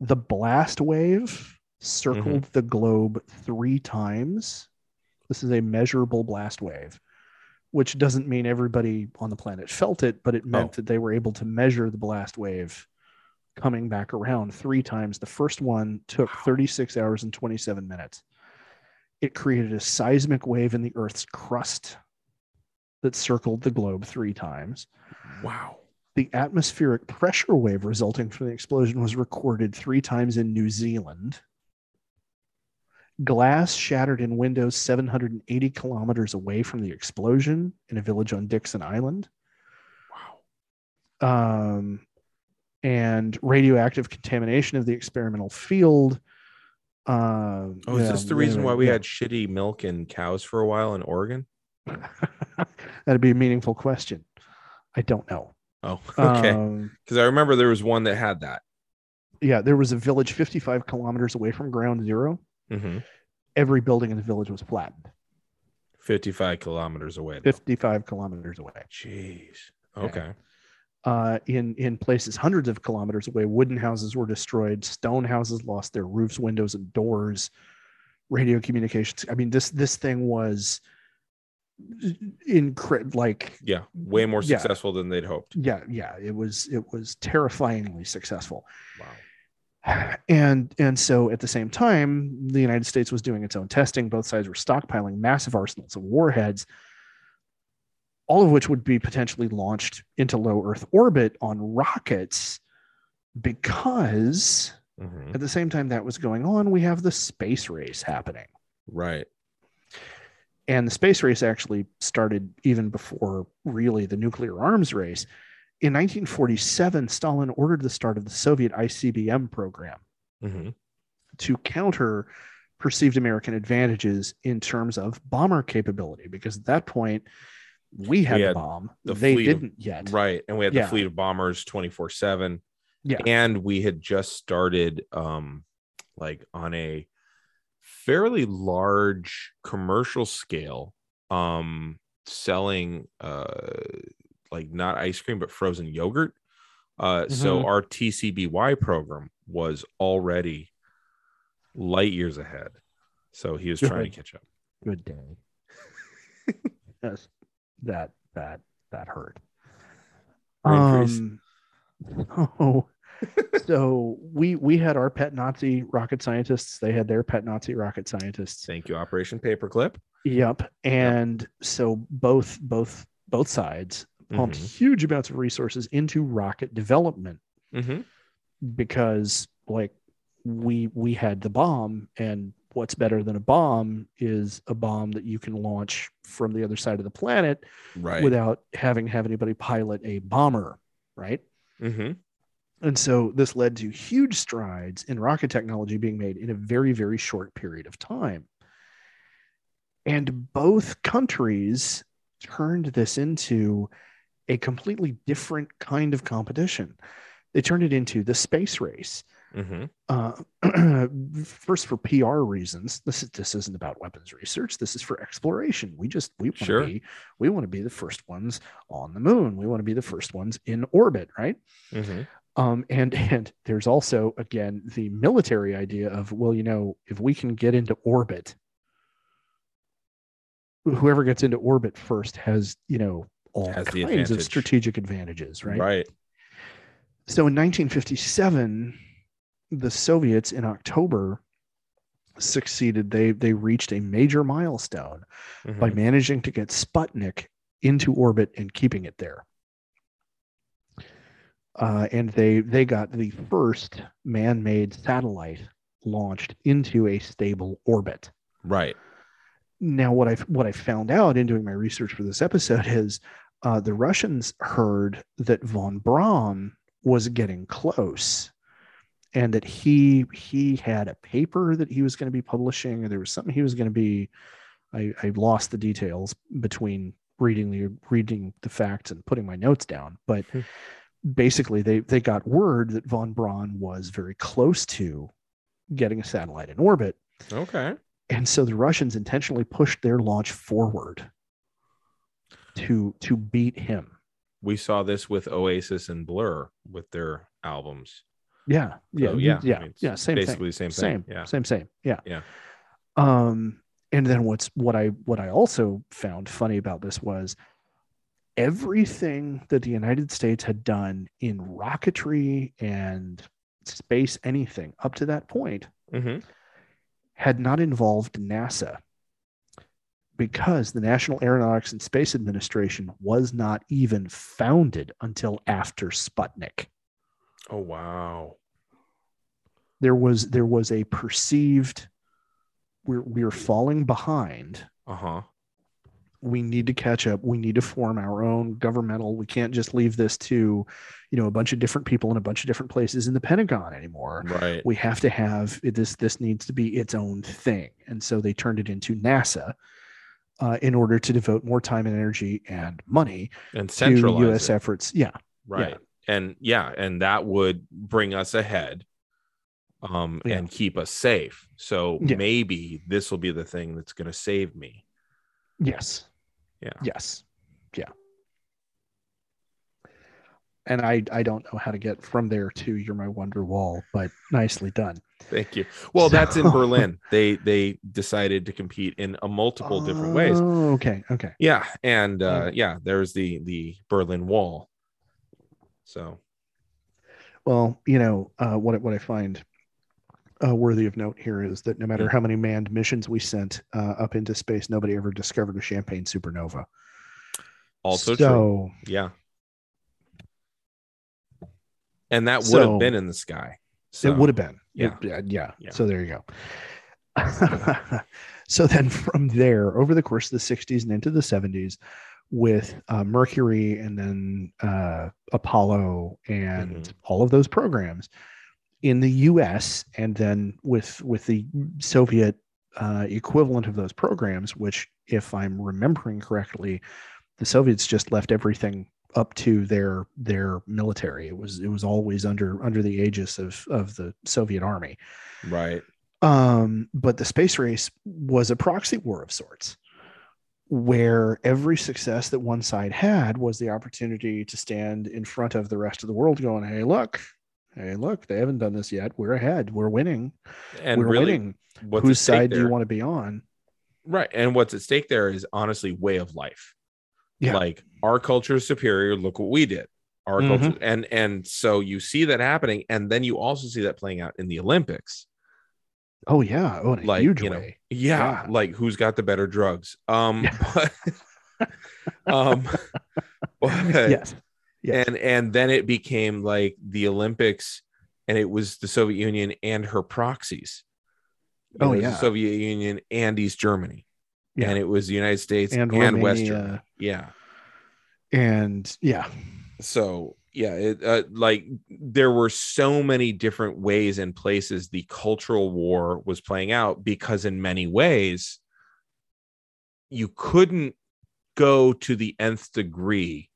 the blast wave circled the globe three times this is a measurable blast wave which doesn't mean everybody on the planet felt it but it meant Oh. that they were able to measure the blast wave coming back around three times. The first one took Wow. 36 hours and 27 minutes. It created a seismic wave in the Earth's crust that circled the globe three times. Wow. The atmospheric pressure wave resulting from the explosion was recorded three times in New Zealand. Glass shattered in windows 780 kilometers away from the explosion in a village on Dikson Island. Wow. um, and radioactive contamination of the experimental field. Um, Oh, is yeah, this the reason why we yeah. had shitty milk and cows for a while in Oregon? [laughs] That'd be a meaningful question. I don't know. Oh, [laughs] okay. Um, Because I remember there was one that had that. yeah, there was a village 55 kilometers away from ground zero. hmm Every building in the village was flattened. 55 kilometers away. though. 55 kilometers away. Jeez. Yeah. Uh, in in places hundreds of kilometers away, wooden houses were destroyed. Stone houses lost their roofs, windows, and doors. Radio communications. I mean, this this thing was incredible. Like Yeah. Way more Yeah. successful than they'd hoped. yeah yeah it was it was terrifyingly successful Wow. and and so at the same time the united states was doing its own testing both sides were stockpiling massive arsenals of warheads all of which would be potentially launched into low earth orbit on rockets because Mhm. at the same time that was going on we have the space race happening Right. and the space race actually started even before really the nuclear arms race in 1947, Stalin ordered the start of the Soviet ICBM program hmm to counter perceived American advantages in terms of bomber capability, because at that point we had We the bomb. the they fleet of- didn't yet. Right. And we had Yeah. the fleet of bombers 24 7. Yeah. And we had just started um like on a fairly large commercial scale um selling uh like not ice cream but frozen yogurt. Uh so Mhm. our TCBY program was already light years ahead. So he was trying to catch up. Good day. [laughs] yes, that that that hurt. Um, [laughs] oh, so we we had our pet Nazi rocket scientists. They had their pet Nazi rocket scientists. Thank you, Operation Paperclip. Yep. And so both both both sides pumped Mhm. huge amounts of resources into rocket development Mhm. because like we we had the bomb and what's better than a bomb is a bomb that you can launch from the other side of the planet Right. without having to have anybody pilot a bomber, right? hmm And so this led to huge strides in rocket technology being made in a very, very short period of time. And both countries turned this into a completely different kind of competition. They turned it into the space race. Hmm Uh, [clears throat] first, for PR reasons, this is this isn't about weapons research. This is for exploration. We just we want to Sure. be we want to be the first ones on the moon. We want to be the first ones in orbit, right? hmm um, and and there's also again the military idea of well you know if we can get into orbit whoever gets into orbit first has you know all Has the kinds of strategic advantages right? Right. so in 1957 the soviets in october succeeded they they reached a major milestone by Mhm. managing to get sputnik into orbit and keeping it there uh, and they they got the first man-made satellite launched into a stable orbit. Right. Now, what I what I found out in doing my research for this episode is uh, the Russians heard that von Braun was getting close, and that he he had a paper that he was going to be publishing, or there was something he was going to be. I, I lost the details between reading the reading the facts and putting my notes down, but Hmm. basically they they got word that von Braun was very close to getting a satellite in orbit Okay. and so the Russians intentionally pushed their launch forward to to beat him. We saw this with Oasis and Blur with their albums. Yeah, yeah, So, yeah, I yeah, mean, yeah. Same basically thing. same thing. Same, Yeah. same, same. Yeah, Yeah. Um, and then what's what I what I also found funny about this was everything that the United States had done in rocketry and space anything up to that point hmm had not involved NASA because the National Aeronautics and Space Administration was not even founded until after Sputnik. Oh wow. There was there was a perceived we're we're falling behind. Uh huh. We need to catch up. We need to form our own governmental. We can't just leave this to, you know, a bunch of different people in a bunch of different places in the Pentagon anymore. Right. we have to have this this needs to be its own thing and so they turned it into nasa uh, in order to devote more time and energy and money and to centralize us it. efforts yeah Right. And yeah, and that would bring us ahead um Yeah. and keep us safe. So Yeah. maybe this will be the thing that's going to save me. yes Yeah. yes yeah and i i don't know how to get from there to you're my wonder wall but nicely done Thank you. Well, that's in [laughs] Berlin. They they decided to compete in a multiple different ways. Oh, okay okay Yeah, and uh yeah, there's the the Berlin Wall. So, Well, you know, uh, what I- what I find uh, worthy of note here is that no matter how many manned missions we sent uh, up into space, nobody ever discovered a champagne supernova. also true. Yeah. And that would So- have been in the sky. So, it would have been. yeah. It- uh, yeah. Yeah. So there you go. [laughs] so then from there, over the course of the 60s and into the 70s, with uh, Mercury and then uh, Apollo and Mhm. all of those programs in the U.S. and then with with the Soviet uh, equivalent of those programs, which, if I'm remembering correctly, the Soviets just left everything up to their their military. It was it was always under under the aegis of of the Soviet army. Right. Um, but the space race was a proxy war of sorts, where every success that one side had was the opportunity to stand in front of the rest of the world, going, "Hey, look, hey, look, they haven't done this yet. We're ahead. We're winning. And We're really, winning. what's Whose side do you want to be on?" Right. And what's at stake there is honestly way of life. Yeah. Like our culture is superior. Look what we did. Our Mhm. culture. And and so you see that happening. And then you also see that playing out in the Olympics. Oh yeah, oh in Like, huge you know, way. Yeah, Yeah. Like who's got the better drugs? Um [laughs] but um [laughs] but- yes, yes. and and then it became like the Olympics and it was the Soviet Union and her proxies. You Oh, yeah. the Soviet Union and East Germany. Yeah. And it was the United States And and, West Germany. Yeah. and yeah, So yeah, it uh, like there were so many different ways and places the cultural war was playing out because in many ways you couldn't go to the nth degree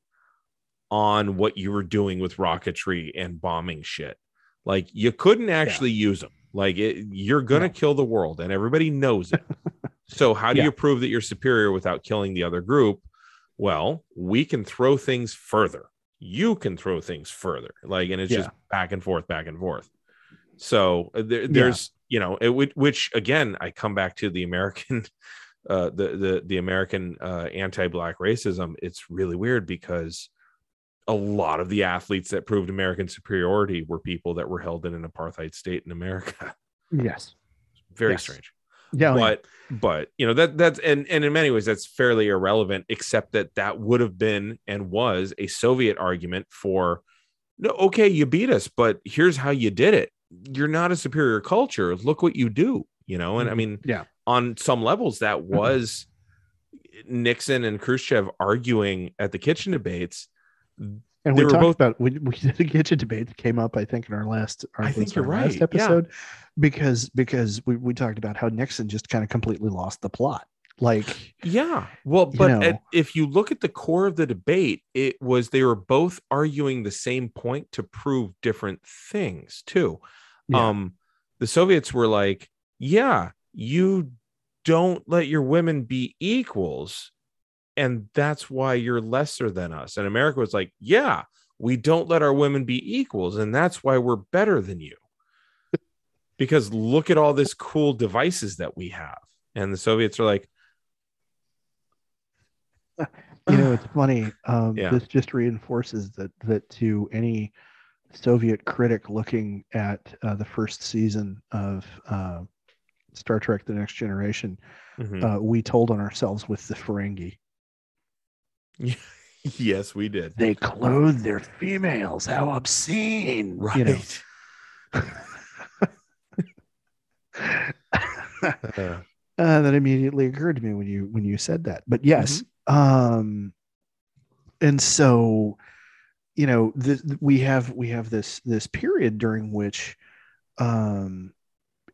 on what you were doing with rocketry and bombing shit. Like you couldn't actually use them. Like it, you're gonna No. kill the world, and everybody knows it. [laughs] so how do Yeah. you prove that you're superior without killing the other group? Well, we can throw things further. You can throw things further. Like, and it's just back and forth, back and forth. So uh, there, there's, you know, it would, which again, I come back to the American, [laughs] uh, the the the American uh, anti-black racism. It's really weird because a lot of the athletes that proved American superiority were people that were held in an apartheid state in America. [laughs] yes, Very Yes. strange yeah, yeah. but but you know that that's and and in many ways that's fairly irrelevant except that that would have been and was a soviet argument for no okay you beat us but here's how you did it you're not a superior culture look what you do you know and i Mhm. mean Yeah. on some levels that was nixon and khrushchev arguing at the kitchen debates And They we were talked both- about we, we [laughs] did a kitchen debate that came up, I think, in our last our, I think you're last right, yeah. episode because because we, we talked about how Nixon just kind of completely lost the plot. Like Yeah. Well, You but know. at- if you look at the core of the debate, it was they were both arguing the same point to prove different things, too. Yeah. Um, the Soviets were like, yeah, you don't let your women be equals, and that's why you're lesser than us. And America was like, yeah, we don't let our women be equals, and that's why we're better than you. because look at all this cool devices that we have. And the Soviets are like, you know, it's funny. Um, Yeah. This just reinforces that that to any Soviet critic looking at uh, the first season of uh, Star Trek: The Next Generation, Mhm. uh, we told on ourselves with the Ferengi. [laughs] yes, we did. They clothe their females. How obscene! Right. You know. [laughs] Uh, that immediately occurred to me when you when you said that. But yes, um, and so you know th- we have we have this this period during which um,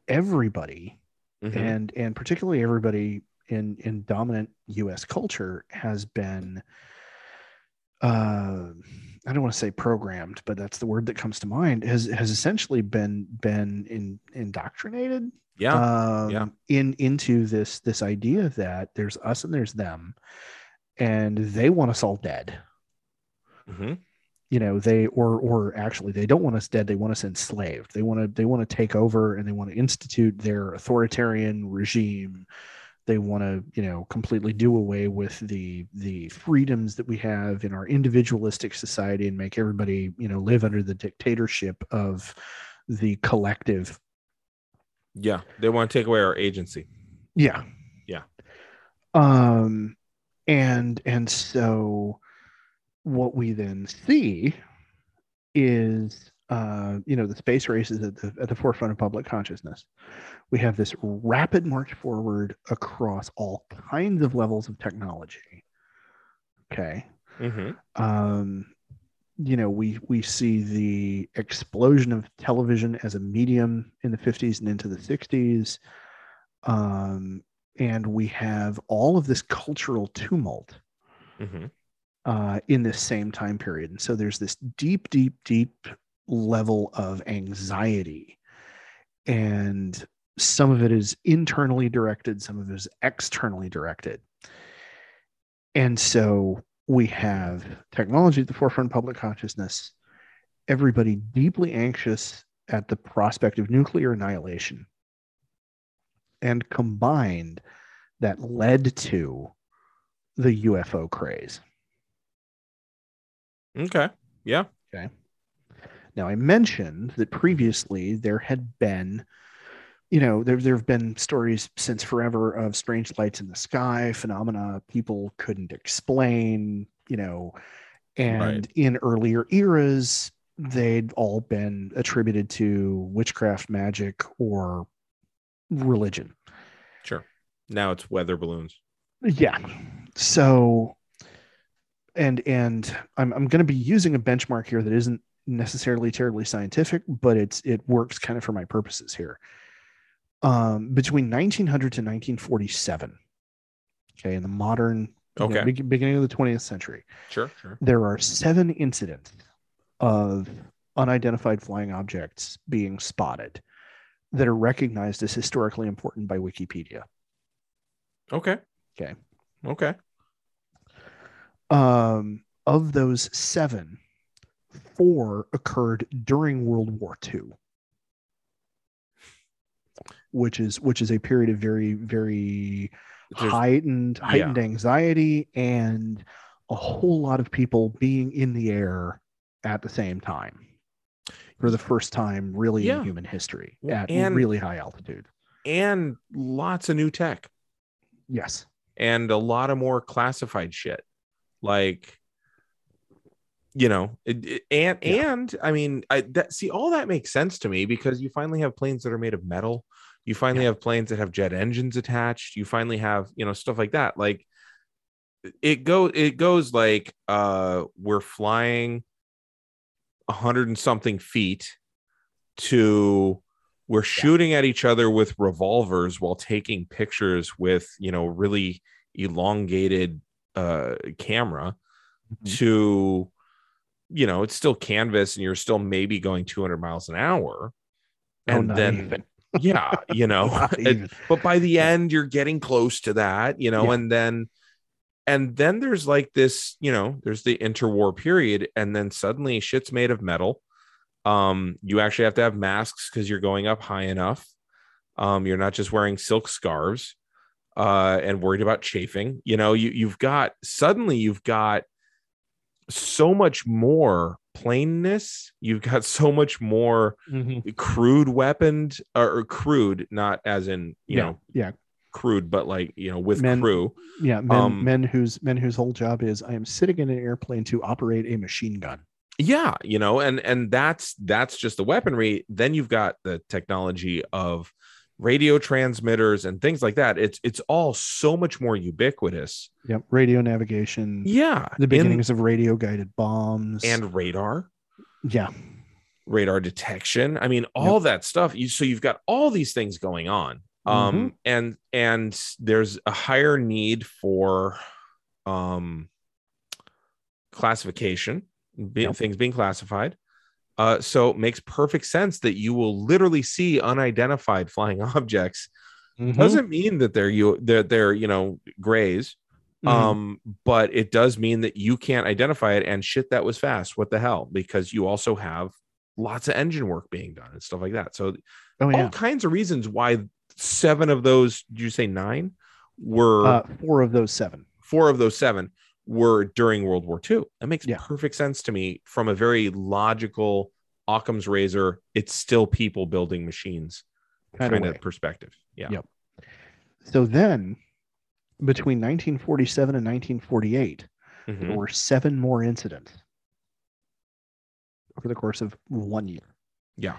everybody mhm. and and particularly everybody in in dominant U.S. culture has been. Uh, I don't want to say programmed, but that's the word that comes to mind. Has has essentially been been in, indoctrinated yeah. um, yeah. in into this this idea that there's us and there's them, and they want us all dead. Mhm. You know, they or or actually they don't want us dead. They want us enslaved. They want to they want to take over and they want to institute their authoritarian regime. They want to you know completely do away with the the freedoms that we have in our individualistic society and make everybody you know live under the dictatorship of the collective Yeah. They want to take away our agency. Yeah. Yeah. Um and and so what we then see is uh you know the space race is at the at the forefront of public consciousness. We have this rapid march forward across all kinds of levels of technology. Okay. hmm um, you know, we we see the explosion of television as a medium in the 50s and into the 60s. Um, and we have all of this cultural tumult hmm uh, in this same time period. And so there's this deep, deep, deep level of anxiety. And some of it is internally directed, some of it is externally directed. And so we have technology at the forefront of public consciousness, everybody deeply anxious at the prospect of nuclear annihilation. And combined, that led to the UFO craze. Okay. Yeah. Now, I mentioned that previously there had been, you know, there, there have been stories since forever of strange lights in the sky, phenomena people couldn't explain, you know, and Right. in earlier eras, they'd all been attributed to witchcraft, magic, or religion. Sure. Now it's weather balloons. Yeah. So and and I'm I'm going to be using a benchmark here that isn't necessarily terribly scientific, but it's it works kind of for my purposes here. Um, between 1900 to 1947, okay, in the modern you know, Okay. beginning of the 20th century, Sure. Sure. there are seven incidents of unidentified flying objects being spotted that are recognized as historically important by Wikipedia. Okay. Okay. Okay. um, of those seven, four occurred during World War II, which is which is a period of very very There's- heightened heightened anxiety and a whole lot of people being in the air at the same time for the first time really Yeah. in human history at and- really high altitude. and lots of new tech Yes. and a lot of more classified shit. Like, you know, it, it- and Yeah. and I mean, I that see all that makes sense to me because you finally have planes that are made of metal. You finally Yeah. have planes that have jet engines attached. You finally have you know stuff like that. Like, it go it goes like uh we're flying a hundred and something feet to we're shooting at each other with revolvers while taking pictures with you know really elongated uh camera Mhm. to you know it's still canvas and you're still maybe going 200 miles an hour Oh, and not then even. [laughs] yeah you know [laughs] even. but by the end you're getting close to that you know Yeah. and then and then there's like this you know there's the interwar period and then suddenly shit's made of metal um you actually have to have masks because you're going up high enough um you're not just wearing silk scarves uh and worried about chafing you know you you've got suddenly you've got so much more plainness you've got [laughs] so much more Mhm. crude weaponed or, or crude not as in you yeah, know yeah, crude but like you know with Men- crew yeah. Men, um, men whose men whose whole job is I am sitting in an airplane to operate a machine gun. yeah you know and and that's that's just the weaponry then you've got the technology of radio transmitters and things like that it's it's all so much more ubiquitous. Yep, radio navigation. yeah the in- beginnings of radio guided bombs. And radar. Yeah, radar detection. I mean all that stuff you so you've got all these things going on. Um Mm-hmm. and and there's a higher need for um classification be, Yep. things being classified uh so it makes perfect sense that you will literally see unidentified flying [laughs] objects Mhm. doesn't mean that they're you that they're you know grays Mhm. um but it does mean that you can't identify it and shit that was fast what the hell because you also have lots of engine work being done and stuff like that so oh all yeah, kinds of reasons why seven of those did you say nine were uh, four of those seven. four of those seven were during world war ii that makes Yeah. perfect sense to me from a very logical occam's razor it's still people building machines Kind kind of of perspective yeah Yep. So then, between 1947 and 1948, Mhm. there were seven more incidents over the course of one year. Yeah.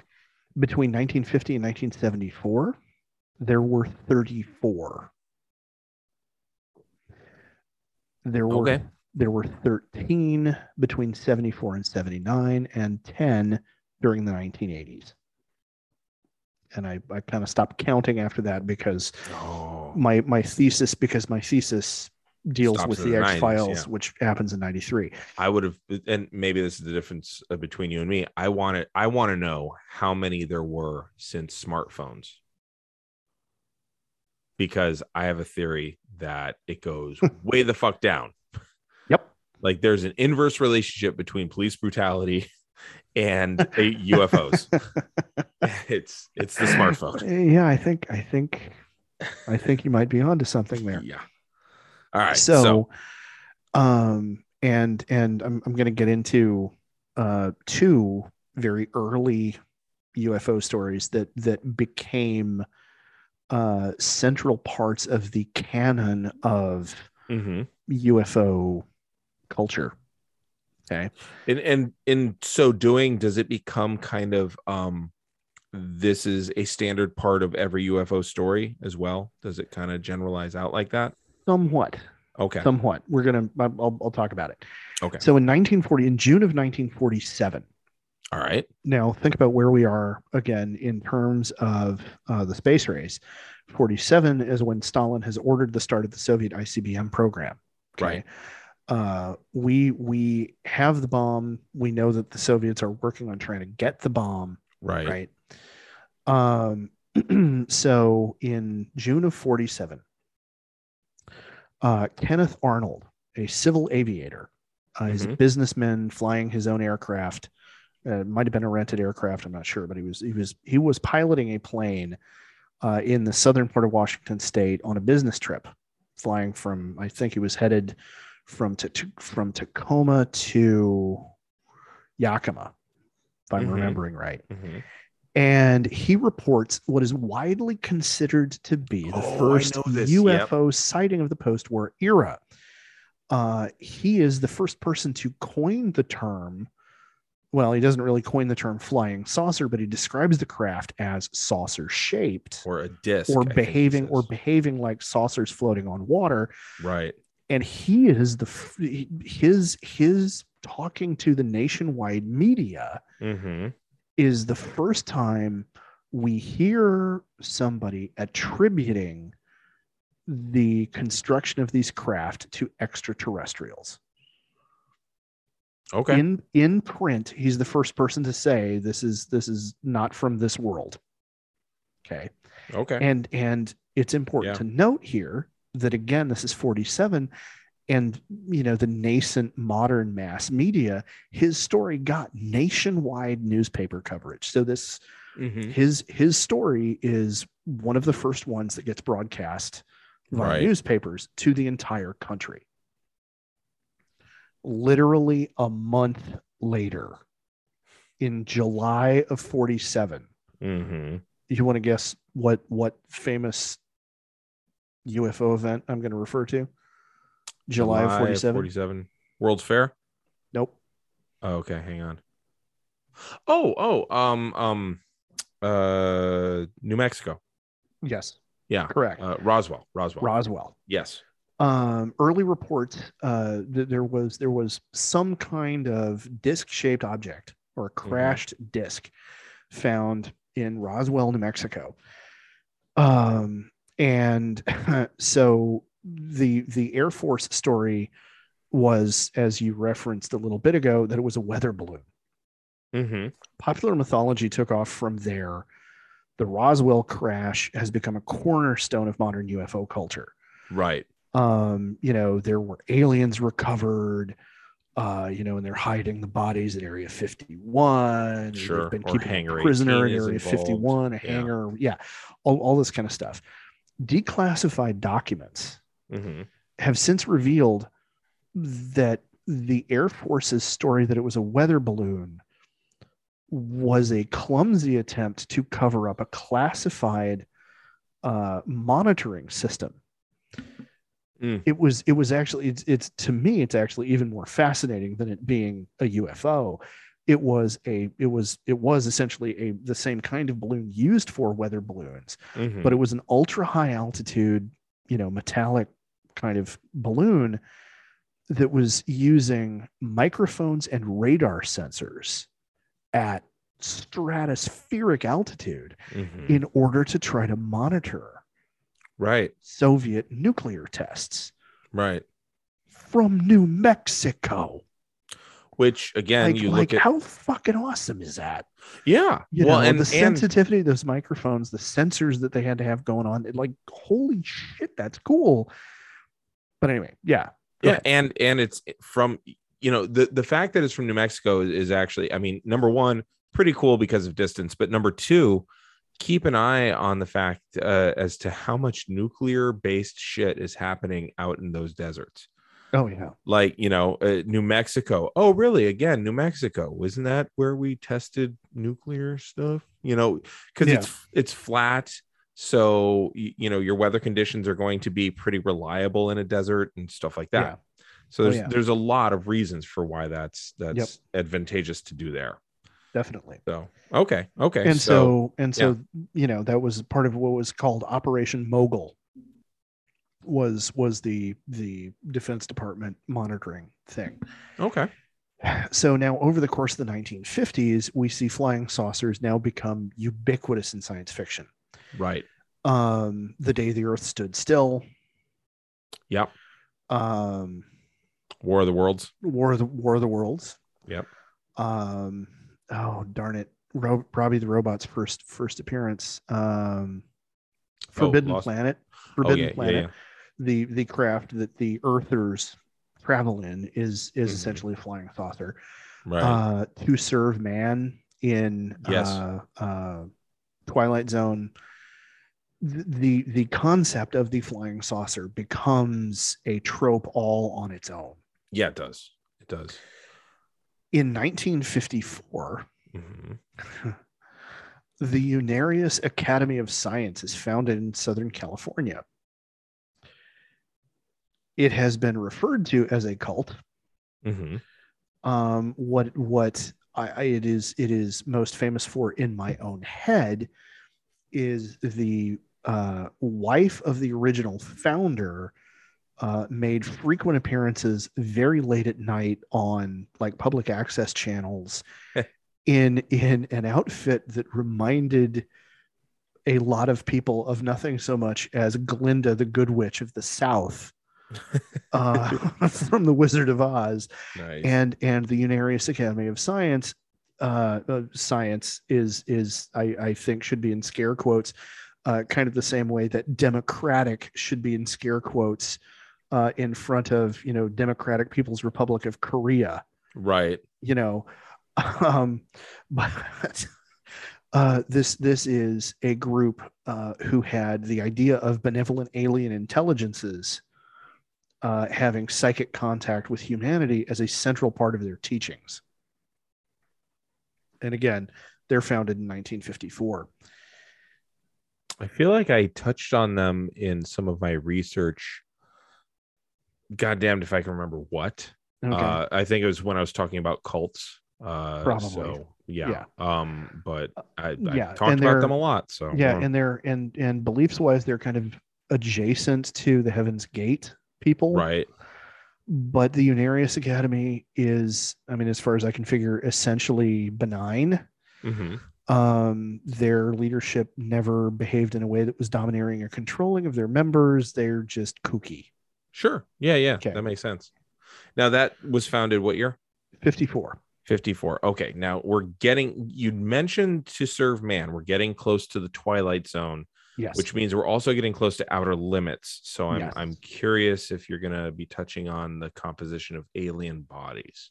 Between 1950 and 1974, there were 34. There were Okay. there were 13 between 74 and 79 and 10 during the 1980s and i, I kind of stopped counting after that because Oh, my my thesis because my thesis deals Stops with the the 90s, X Files, yeah. which happens in '93. I would have, and maybe this is the difference uh, between you and me. I want to, I want to know how many there were since smartphones, because I have a theory that it goes way the fuck down. Yep. Like there's an inverse relationship between police brutality and [laughs] uh, UFOs. [laughs] it's it's the smartphone. Yeah, I think I think I think you might be onto something there. Yeah. All right. so, So, um, and and I'm I'm going to get into uh two very early UFO stories that that became uh central parts of the canon of mhm. UFO culture. Okay. and and in so doing, does it become kind of um this is a standard part of every UFO story as well? Does it kind of generalize out like that? Somewhat. Okay. Somewhat. We're gonna. I'll, I'll talk about it. Okay. So in 1940, in June of 1947. All right. Now think about where we are again in terms of uh, the space race. 47 is when Stalin has ordered the start of the Soviet ICBM program. Right. Uh, we we have the bomb. We know that the Soviets are working on trying to get the bomb. Right. Right. Um. [clears throat] so in June of 47, uh, Kenneth Arnold, a civil aviator, uh, he's a Mhm. businessman flying his own aircraft. Uh, it might have been a rented aircraft. I'm not sure, but he was he was he was piloting a plane uh, in the southern part of Washington State on a business trip, flying from I think he was headed from to, to from Tacoma to Yakima, if I'm Mhm. remembering right Mhm. and he reports what is widely considered to be the Oh, first UFO sighting of the post-war era. Uh, he is the first person to coin the term. Well, he doesn't really coin the term flying saucer, but he describes the craft as saucer-shaped Or a disc. or I behaving or behaving like saucers floating on water right. and he is the his his talking to the nationwide media Mm-hmm. is the first time we hear somebody attributing the construction of these craft to extraterrestrials. Okay. In in print, he's the first person to say this is this is not from this world. Okay. okay. And and it's important Yeah. to note here that again, this is 47 and you know the nascent modern mass media his story got nationwide newspaper coverage so this Mhm. his his story is one of the first ones that gets broadcast via Right. newspapers to the entire country literally a month later in july of 47 Mhm. you want to guess what what famous ufo event i'm going to refer to july, of 47 47. World's Fair. nope Oh, okay, hang on. Oh, oh, um, um, uh, New Mexico. yes Yeah, correct uh, Roswell. Roswell. roswell yes. Um, early reports uh, that there was there was some kind of disc-shaped object or a crashed disc found in Roswell, New Mexico. Um, and [laughs] so the the Air Force story was, as you referenced a little bit ago, that it was a weather balloon. Mm-hmm. Popular mythology took off from there. The Roswell crash has become a cornerstone of modern UFO culture Right. Um you know there were aliens recovered uh you know and they're hiding the bodies at area 51 Sure, they've been or keeping a prisoner in 18 is area involved. 51 a Yeah. hangar yeah all, all this kind of stuff declassified documents Mm-hmm. have since revealed that the air force's story that it was a weather balloon was a clumsy attempt to cover up a classified uh, monitoring system Mm. it was it was actually it's it's to me it's actually even more fascinating than it being a UFO. It was a it was it was essentially a the same kind of balloon used for weather balloons, Mm-hmm. but it was an ultra high altitude, you know, metallic kind of balloon that was using microphones and radar sensors at stratospheric altitude Mhm. in order to try to monitor right Soviet nuclear tests right from New Mexico. which again like, you like look at how fucking awesome is that? yeah You well know, and, the and sensitivity of those microphones, the sensors that they had to have going on, it, like holy shit, that's cool. But anyway, yeah, yeah ahead. and and it's from you know the the fact that it's from new mexico is, is actually i mean number one pretty cool because of distance but number two keep an eye on the fact uh, as to how much nuclear based shit is happening out in those deserts. Oh yeah, like you know uh, new mexico. Oh really? Again new mexico. Isn't that where we tested nuclear stuff? You know because Yeah. it's it's flat. So you, know your weather conditions are going to be pretty reliable in a desert and stuff like that. Yeah. so Oh, there's yeah. there's a lot of reasons for why that's that's advantageous to do there definitely. so okay okay and so, and so you know that was part of what was called Operation Mogul. Was was the the Defense Department monitoring thing. okay So now, over the course of the 1950s, we see flying saucers now become ubiquitous in science fiction. right Um, the day the Earth stood still. Yep. Um, war of the worlds War of the War of the Worlds. Yep. Um, oh darn it, Ro- Robbie the Robot's first first appearance. Um, Forbidden Lost- Planet. oh Forbidden yeah, yeah Planet. yeah The the craft that the Earthers travel in is is Mhm. essentially a flying saucer. right uh, to serve man in Yes. uh, uh, Twilight Zone. The the concept of the flying saucer becomes a trope all on its own. yeah it does it does In 1954, Mhm. [laughs] the Unarius Academy of Science is founded in Southern California. It has been referred to as a cult. Mhm. um, what what I, I it is it is most famous for in my own head is the uh, wife of the original founder uh, made frequent appearances very late at night on like public access channels [laughs] in in an outfit that reminded a lot of people of nothing so much as Glinda the Good Witch of the South [laughs] uh, [laughs] from the Wizard of Oz. Nice. And and the Unarius Academy of Science uh, uh science is is I, I think should be in scare quotes uh, kind of the same way that democratic should be in scare quotes uh, in front of you know democratic people's republic of korea. Right. You know [laughs] um but [laughs] uh this this is a group uh who had the idea of benevolent alien intelligences uh having psychic contact with humanity as a central part of their teachings. And again they're founded in 1954 I feel like I touched on them in some of my research. Goddamned if I can remember what. okay Uh, I think it was when I was talking about cults. Uh, Probably. So yeah. Um, but I, I yeah, talked about them a lot. So yeah um, and they're and and beliefs wise they're kind of adjacent to the heaven's gate people right. but the Unarius Academy is, I mean, as far as I can figure, essentially benign. hmm Um, their leadership never behaved in a way that was domineering or controlling of their members. They're just kooky. Sure. Yeah. Yeah. Okay. That makes sense. Now that was founded what year? 54. 54. Okay. Now we're getting, you mentioned to serve man. We're getting close to the twilight zone, Yes. which means we're also getting close to outer limits. So I'm, Yes. I'm curious if you're going to be touching on the composition of alien bodies.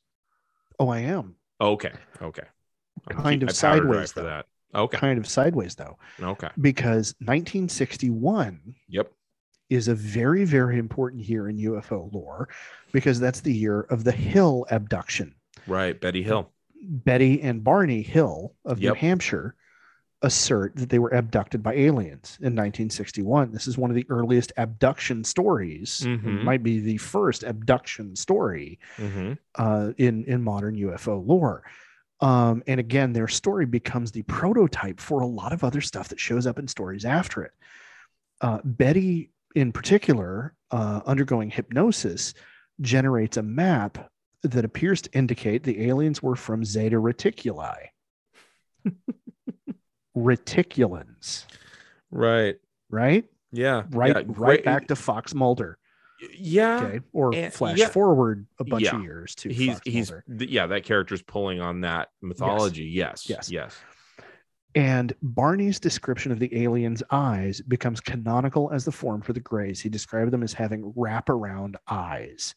oh, I am Okay. Okay. I'm Kind keep- of sideways, for though. that. Okay. kind of sideways though, Okay. because 1961 Yep. Is a very, very important year in UFO lore because that's the year of the Hill abduction. Right. Betty Hill. Betty and Barney Hill of Yep. New Hampshire assert that they were abducted by aliens in 1961. This is one of the earliest abduction stories. Mhm. might be the first abduction story hmm uh, in in modern UFO lore. Um, and again, their story becomes the prototype for a lot of other stuff that shows up in stories after it. Uh, Betty, in particular, uh, undergoing hypnosis, generates a map that appears to indicate the aliens were from Zeta Reticuli. [laughs] Reticulans, Right. right? Yeah. Right, Yeah, right back to Fox Mulder. Yeah. Okay, or and- flash yeah. forward a bunch Yeah. of years to He's Fox he's th- yeah, that character's pulling on that mythology. Yes. Yes. Yes. And Barney's description of the aliens' eyes becomes canonical as the form for the Greys. He described them as having wraparound eyes.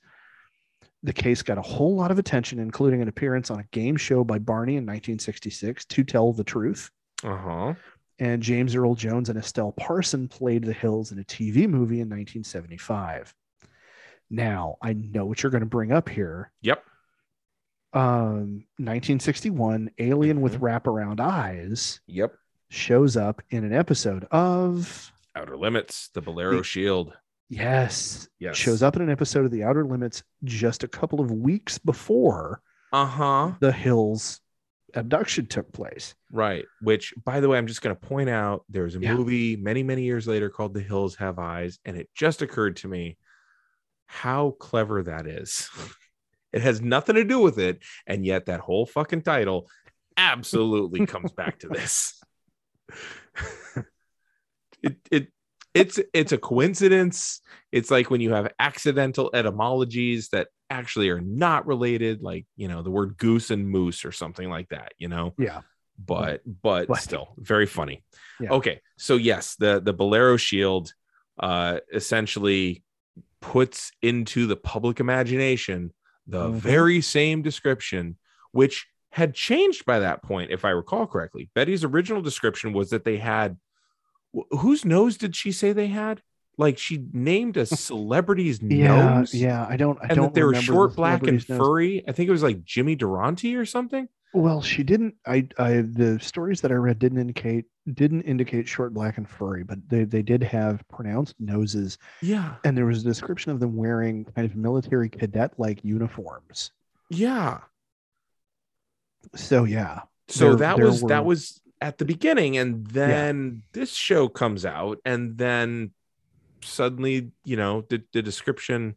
The case got a whole lot of attention, including an appearance on a game show by Barney in 1966, To Tell the Truth. Uh-huh. And James Earl Jones and Estelle Parson played the Hills in a TV movie in 1975. Now, I know what you're going to bring up here. Yep. Um, 1961, Alien with Mhm. Wraparound Eyes Yep. shows up in an episode of Outer Limits, the Bellero The- Shield. yes, Yes. shows up in an episode of The Outer Limits just a couple of weeks before Uh-huh. the Hills abduction took place. Right. Which, by the way, I'm just going to point out there's a Yeah. movie many, many years later called The Hills Have Eyes. And it just occurred to me how clever that is. [laughs] it has nothing to do with it. And yet that whole fucking title absolutely [laughs] comes back to this. it, it, it's it's a coincidence. It's like when you have accidental etymologies that actually are not related, like you know the word goose and moose or something like that. You know, Yeah. but but But- still very funny. Yeah. Okay, so yes, the the Bellero Shield uh essentially puts into the public imagination the Mhm. very same description which had changed by that point if I recall correctly. Betty's original description was that they had wh- whose nose did she say they had? Like she named a [laughs] celebrity's Yeah, nose yeah. I don't. I and don't that they were short, the black, and nose. furry. I think it was like Jimmy Durante or something. Well, she didn't. I, I, the stories that I read didn't indicate didn't indicate short, black, and furry, but they they did have pronounced noses, Yeah, and there was a description of them wearing kind of military cadet-like uniforms. yeah. So yeah, So There- that there was that was at the beginning, and then this show comes out, and then suddenly, you know, the, the description.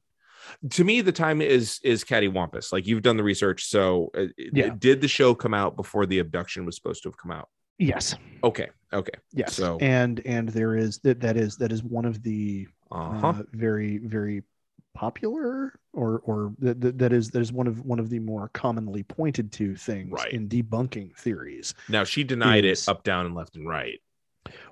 To me, the time is is cattywampus. Like you've done the research, so uh, Yeah. did the show come out before the abduction was supposed to have come out? yes, Okay, okay, yes. So- and and there is that that is that is one of the uh huh, uh, very very popular or or that, that- is that is one of one of the more commonly pointed to things Right. in debunking theories. now she denied is- it up, down, and left and right.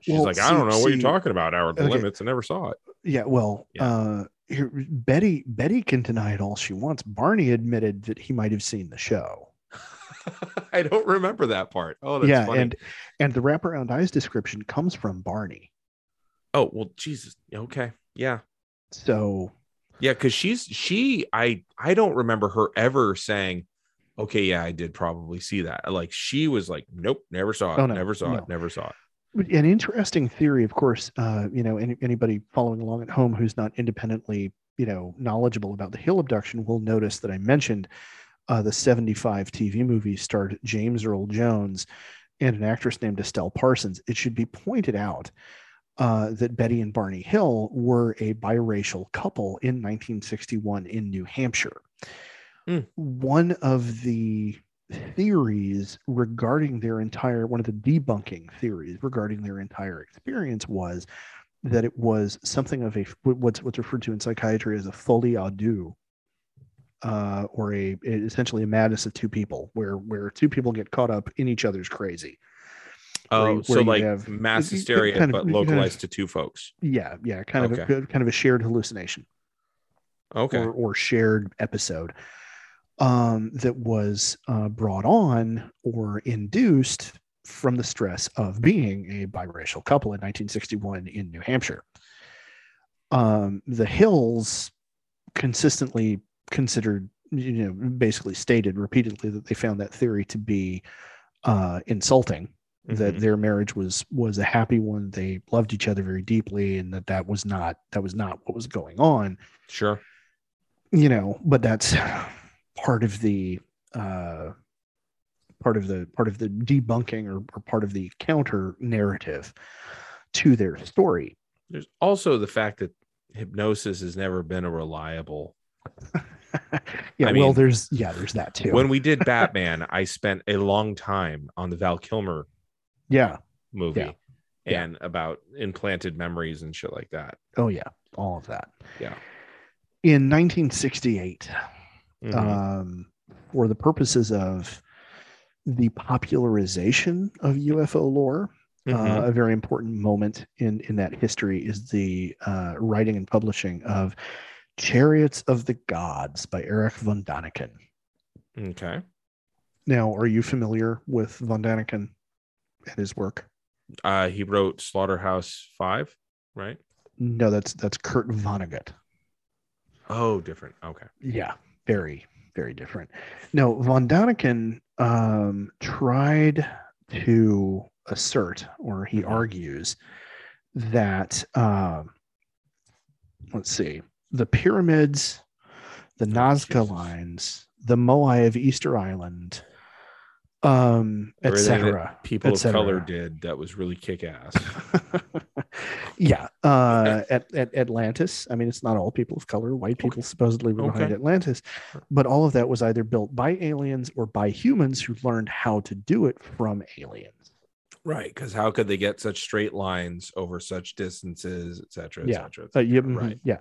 She's Well, like, I see- don't know what you're talking about, Howard. Okay. limits. I never saw it. Yeah, well, Yeah. uh here, Betty Betty can deny it all she wants. Barney admitted that he might have seen the show. [laughs] I don't remember that part. Oh, that's yeah, funny. and and the wraparound eyes description comes from Barney. oh well, Jesus. Okay, yeah. So Yeah, because she's she I I don't remember her ever saying, Okay, yeah, I did probably see that. Like she was like, Nope, never saw it, Oh, no, never saw no. it, never saw it. An interesting theory, of course, uh, you know, any, anybody following along at home who's not independently, you know, knowledgeable about the Hill abduction will notice that I mentioned uh, the 75 TV movie starred James Earl Jones and an actress named Estelle Parsons. It should be pointed out uh, that Betty and Barney Hill were a biracial couple in 1961 in New Hampshire. Hmm. One of the theories regarding their entire one of the debunking theories regarding their entire experience was that it was something of a what's what's referred to in psychiatry as a folie à deux uh, or a essentially a madness of two people where where two people get caught up in each other's crazy Oh, so where you like have- mass hysteria, kind of- but of- localized to two folks. yeah yeah kind of Okay. a kind of a shared hallucination Okay. or, or shared episode um, that was uh, brought on or induced from the stress of being a biracial couple in 1961 in New Hampshire. Um, the Hills consistently considered, you know, basically stated repeatedly that they found that theory to be uh, insulting. That Mhm. their marriage was was a happy one. They loved each other very deeply, and that that was not that was not what was going on Sure. you know but that's part of the uh part of the part of the debunking or, or part of the counter narrative to their story There's also the fact that hypnosis has never been a reliable [laughs] yeah, I well, mean, there's yeah, there's that too. when we did [laughs] Batman, I spent a long time on the Val Kilmer yeah. movie Yeah. Yeah. and about implanted memories and shit like that. Oh yeah, all of that. Yeah. In 1968, Mhm. um, for the purposes of the popularization of UFO lore, Mhm. uh, a very important moment in in that history is the uh, writing and publishing of Chariots of the Gods by Erich von Daniken. okay. Now, are you familiar with von Daniken and his work? Uh, he wrote Slaughterhouse Five, right? No, that's that's Kurt Vonnegut. Oh, different. Okay. Yeah, very, very different. No, von Daniken um, tried to assert, or he Mhm. argues, that um, let's see, the pyramids, the Nazca Oh, Jesus. lines, the Moai of Easter Island, um, etc. People et of color did that was really kick ass. [laughs] yeah, uh, at, at Atlantis. I mean, it's not all people of color. White people supposedly were behind Okay. Atlantis, but all of that was either built by aliens or by humans who learned how to do it from aliens. right. Because how could they get such straight lines over such distances, et cetera, et Yeah. cetera? Uh, yeah, mhm, Right. yeah.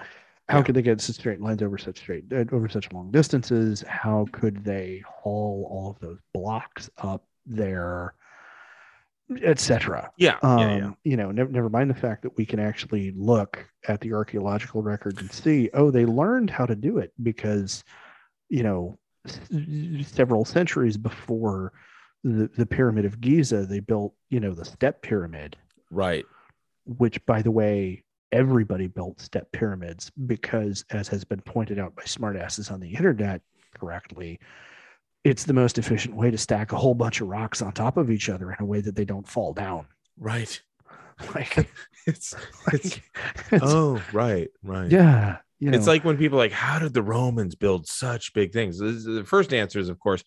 How Yeah. could they get such straight lines over such straight uh, over such long distances? How could they haul all of those blocks up there, etc. Yeah. Um, yeah. Yeah. You know, never, never mind the fact that we can actually look at the archaeological records and see, oh, they learned how to do it because, you know, s- several centuries before the, the Pyramid of Giza, they built, you know, the step pyramid, Right. which, by the way, everybody built step pyramids because, as has been pointed out by smartasses on the internet correctly, it's the most efficient way to stack a whole bunch of rocks on top of each other in a way that they don't fall down. Right. [laughs] Like, [laughs] It's, it's [laughs] it's- oh, right. Right. yeah, you know, It's like when people are like, how did the Romans build such big things? The first answer is, of course,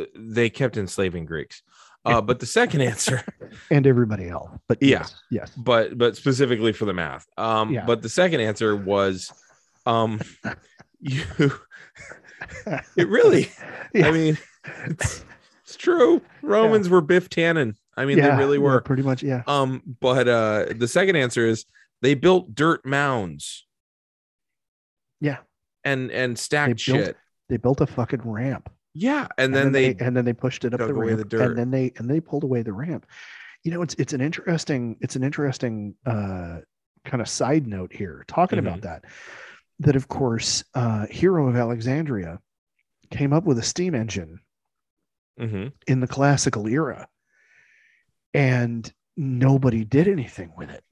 uh, they kept enslaving Greeks. Uh, but the second answer, and everybody else. But Yeah. yes, yes, but but specifically for the math, um, Yeah. but the second answer was, um, you. It really, [laughs] Yeah. I mean, it's, it's true. Romans were Biff Tannen. I mean, Yeah, they really yeah, were. pretty much. Yeah, Um, but uh, the second answer is they built dirt mounds yeah. and and stacked built- shit. They built a fucking ramp, Yeah, and then, they, and then they pushed it up the away ramp, the dirt. and then they and they pulled away the ramp. You know, it's it's an interesting it's an interesting uh, kind of side note here talking about Mm-hmm. that. That of course, uh, Hero of Alexandria came up with a steam engine Mhm. in the classical era and nobody did anything with it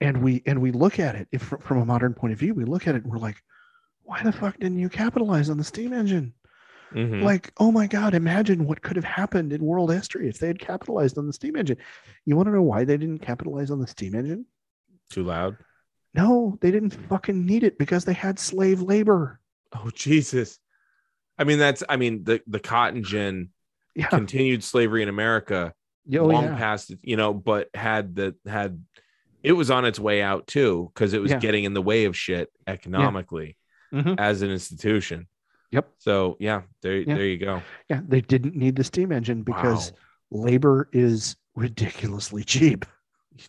and we and we look at it if from a modern point of view we look at it and we're like why the fuck didn't you capitalize on the steam engine Mhm. like oh my god imagine what could have happened in world history if they had capitalized on the steam engine you want to know why they didn't capitalize on the steam engine too loud. No they didn't fucking need it because they had slave labor Oh Jesus! I mean, that's I mean the the cotton gin yeah continued slavery in America oh, long yeah. past you know, but had the had it was on its way out too because it was Yeah. getting in the way of shit economically Mhm. as an institution. Yep. So yeah, there there you go. yeah they didn't need the steam engine because Wow. labor is ridiculously [laughs] cheap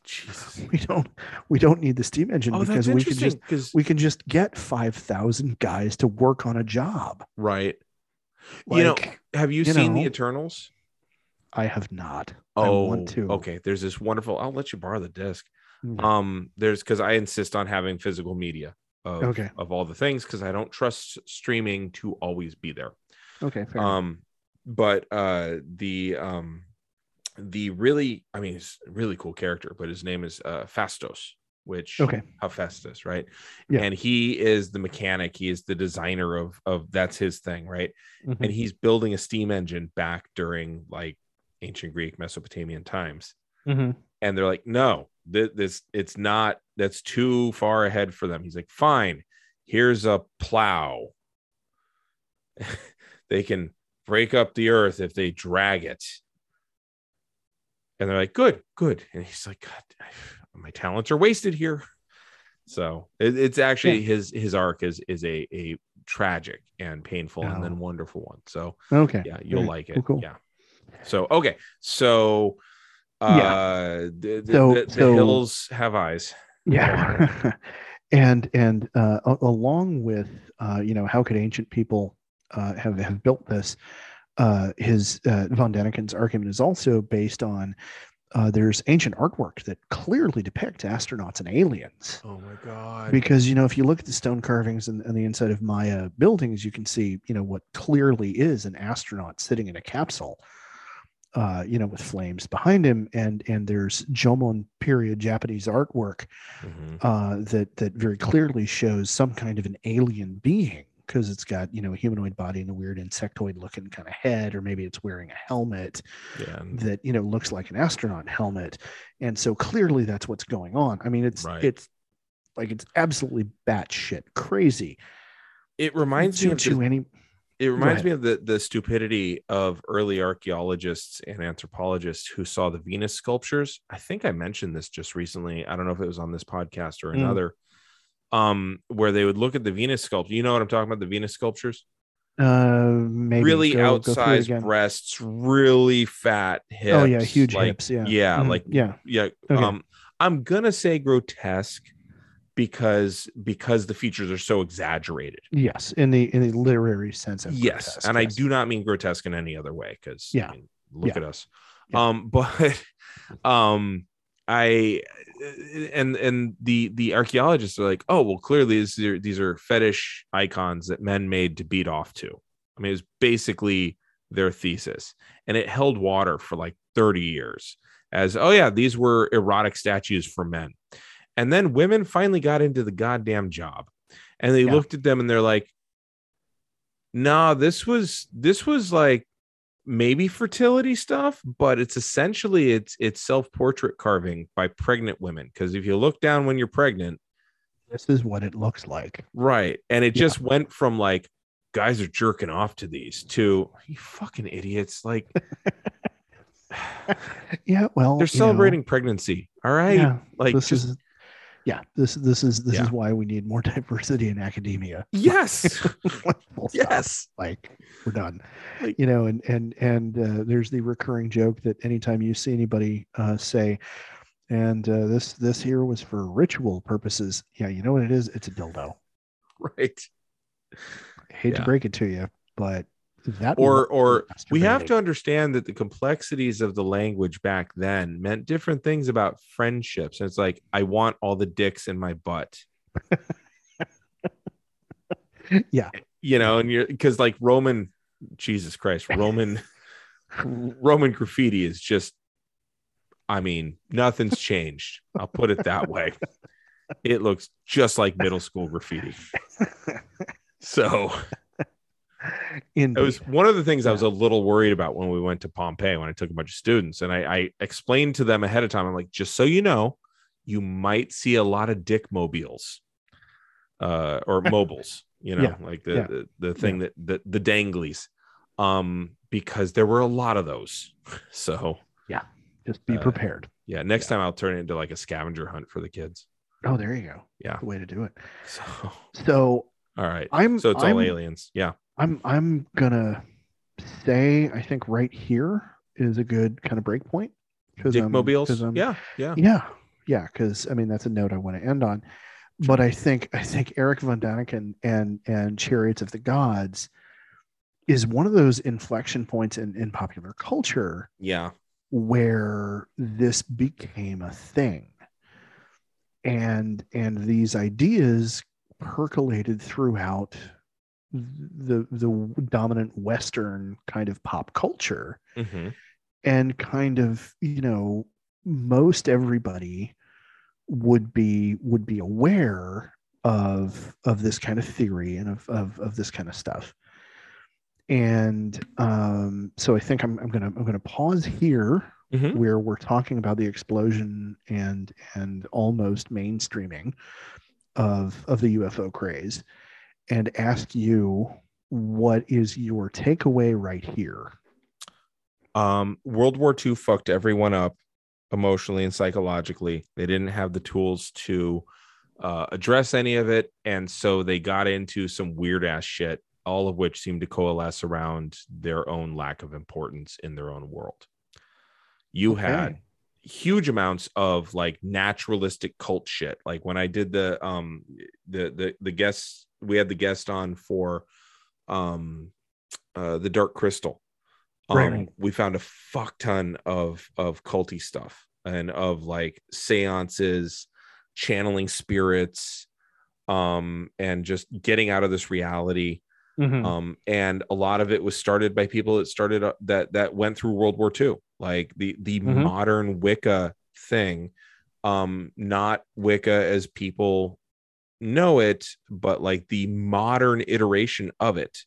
Jesus. [laughs] we don't we don't need the steam engine Oh, because we can just because we can just get 5000 guys to work on a job right. you know, have you, you seen the Eternals? i have not Oh, i want to okay. There's this wonderful. I'll let you borrow the disc. Mm. Um, there's because I insist on having physical media of, Okay. of all the things because I don't trust streaming to always be there. okay enough. Um, but uh, the um, the really, I mean, he's a really cool character, but his name is uh, Phastos, which okay Hephaestus, right? Yeah. And he is the mechanic. He is the designer of of that's his thing, right? Mhm. And he's building a steam engine back during like ancient Greek Mesopotamian times Mhm. and they're like no th- this it's not that's too far ahead for them he's like fine here's a plow [laughs] they can break up the earth if they drag it and they're like good good and he's like god my talents are wasted here so it, it's actually his his arc is is a a tragic and painful and then Oh. wonderful one. So Okay. yeah, you'll Very like it. cool, cool. Yeah. So okay, so uh the, the, So- the, the so- hills have eyes. Yeah. [laughs] and and uh, along with uh, you know how could ancient people uh, have have built this? Uh, his uh, von Daniken's argument is also based on uh, there's ancient artwork that clearly depicts astronauts and aliens. Oh my god. because you know if you look at the stone carvings and, and the inside of maya buildings you can see you know what clearly is an astronaut sitting in a capsule uh, you know with flames behind him and and there's jomon period japanese artwork Mhm. uh, that that very clearly shows some kind of an alien being because it's got you know a humanoid body and a weird insectoid looking kind of head or maybe it's wearing a helmet Yeah. that you know looks like an astronaut helmet and so clearly that's what's going on i mean it's Right. it's like it's absolutely batshit crazy It reminds me to, of the- any It reminds me of the, the stupidity of early archaeologists and anthropologists who saw the Venus sculptures. I think I mentioned this just recently. I don't know if it was on this podcast or Mm. Um, where they would look at the Venus sculpture. You know what I'm talking about? The Venus sculptures. uh maybe really go- go outsized again. breasts, really fat hips. oh yeah huge like, hips yeah Yeah, Mhm, like yeah yeah. Okay. Um, I'm gonna say grotesque because because the features are so exaggerated. yes in the in the literary sense of yes grotesque, and i do not mean grotesque in any other way because Yeah. look Yeah. at us Yeah. um [laughs] but um i and and the the archaeologists are like oh well clearly these are, these are fetish icons that men made to beat off to i mean it was basically their thesis and it held water for like 30 years as oh yeah these were erotic statues for men and then women finally got into the goddamn job and they Yeah. looked at them and they're like nah this was this was like maybe fertility stuff but it's essentially it's it's self-portrait carving by pregnant women because if you look down when you're pregnant this is what it looks like. Right and it Yeah. just went from like guys are jerking off to these to you fucking idiots? Like [laughs] [sighs] yeah well they're you know, celebrating pregnancy all right? Yeah like this just is yeah this this is this Yeah. is why we need more [laughs] diversity in academia. Yes. [laughs] Yes. Like we're done. Like- you know and and and uh, there's the recurring joke that anytime you see anybody uh, say and uh, this this here was for ritual purposes yeah you know what it is? It's a dildo. [laughs] Right. I hate to break it to you but that or or we have to understand that the complexities of the language back then meant different things about friendships. And it's like i want all the dicks in my butt. [laughs] Yeah. you know and you're because like roman jesus christ roman [laughs] roman graffiti is just i mean nothing's changed. I'll put it that way. It looks just like middle school graffiti. [laughs] So [laughs] in it was one of the things I was a little worried about when we went to Pompeii when I took a bunch of students. And I, I explained to them ahead of time, I'm like, just so you know, you might see a lot of dick mobiles uh, or [laughs] mobiles, you know, Yeah. like the, Yeah. the, the thing that the, the danglies, um, because there were a lot of those. [laughs] So, yeah, just be uh, prepared yeah, next time I'll turn it into like a scavenger hunt for the kids. oh there you go Yeah. the way to do it So, so all right. i'm So it's I'm, all aliens. Yeah. I'm i'm gonna say i think right here is a good kind of break point because Dick I'm- mobiles. I'm- um, Yeah. Yeah. yeah yeah because i mean that's a note i want to end on but i think i think eric von daniken and and chariots of the gods is one of those inflection points in in popular culture Yeah. where this became a thing and and these ideas percolated throughout the the dominant western kind of pop culture hmm and kind of you know most everybody would be would be aware of of this kind of theory and of of, of this kind of stuff. And um so i think i'm, I'm gonna i'm gonna pause here Mhm. where we're talking about the explosion and and almost mainstreaming of of the ufo craze and ask you what is your takeaway right here Um, World War II fucked everyone up emotionally and psychologically. They didn't have the tools to uh, address any of it, and so they got into some weird ass shit, all of which seemed to coalesce around their own lack of importance in their own world. You Okay. had huge amounts of like naturalistic cult shit. Like when I did the um the the the guests we had the guest on for um uh the Dark Crystal. Um, Right. we found a fuck ton of of culty stuff and of like seances, channeling spirits, um, and just getting out of this reality Mhm. um and a lot of it was started by people that started uh, that that went through world war ii like the the Mhm. modern wicca thing um not wicca as people know it but like the modern iteration of it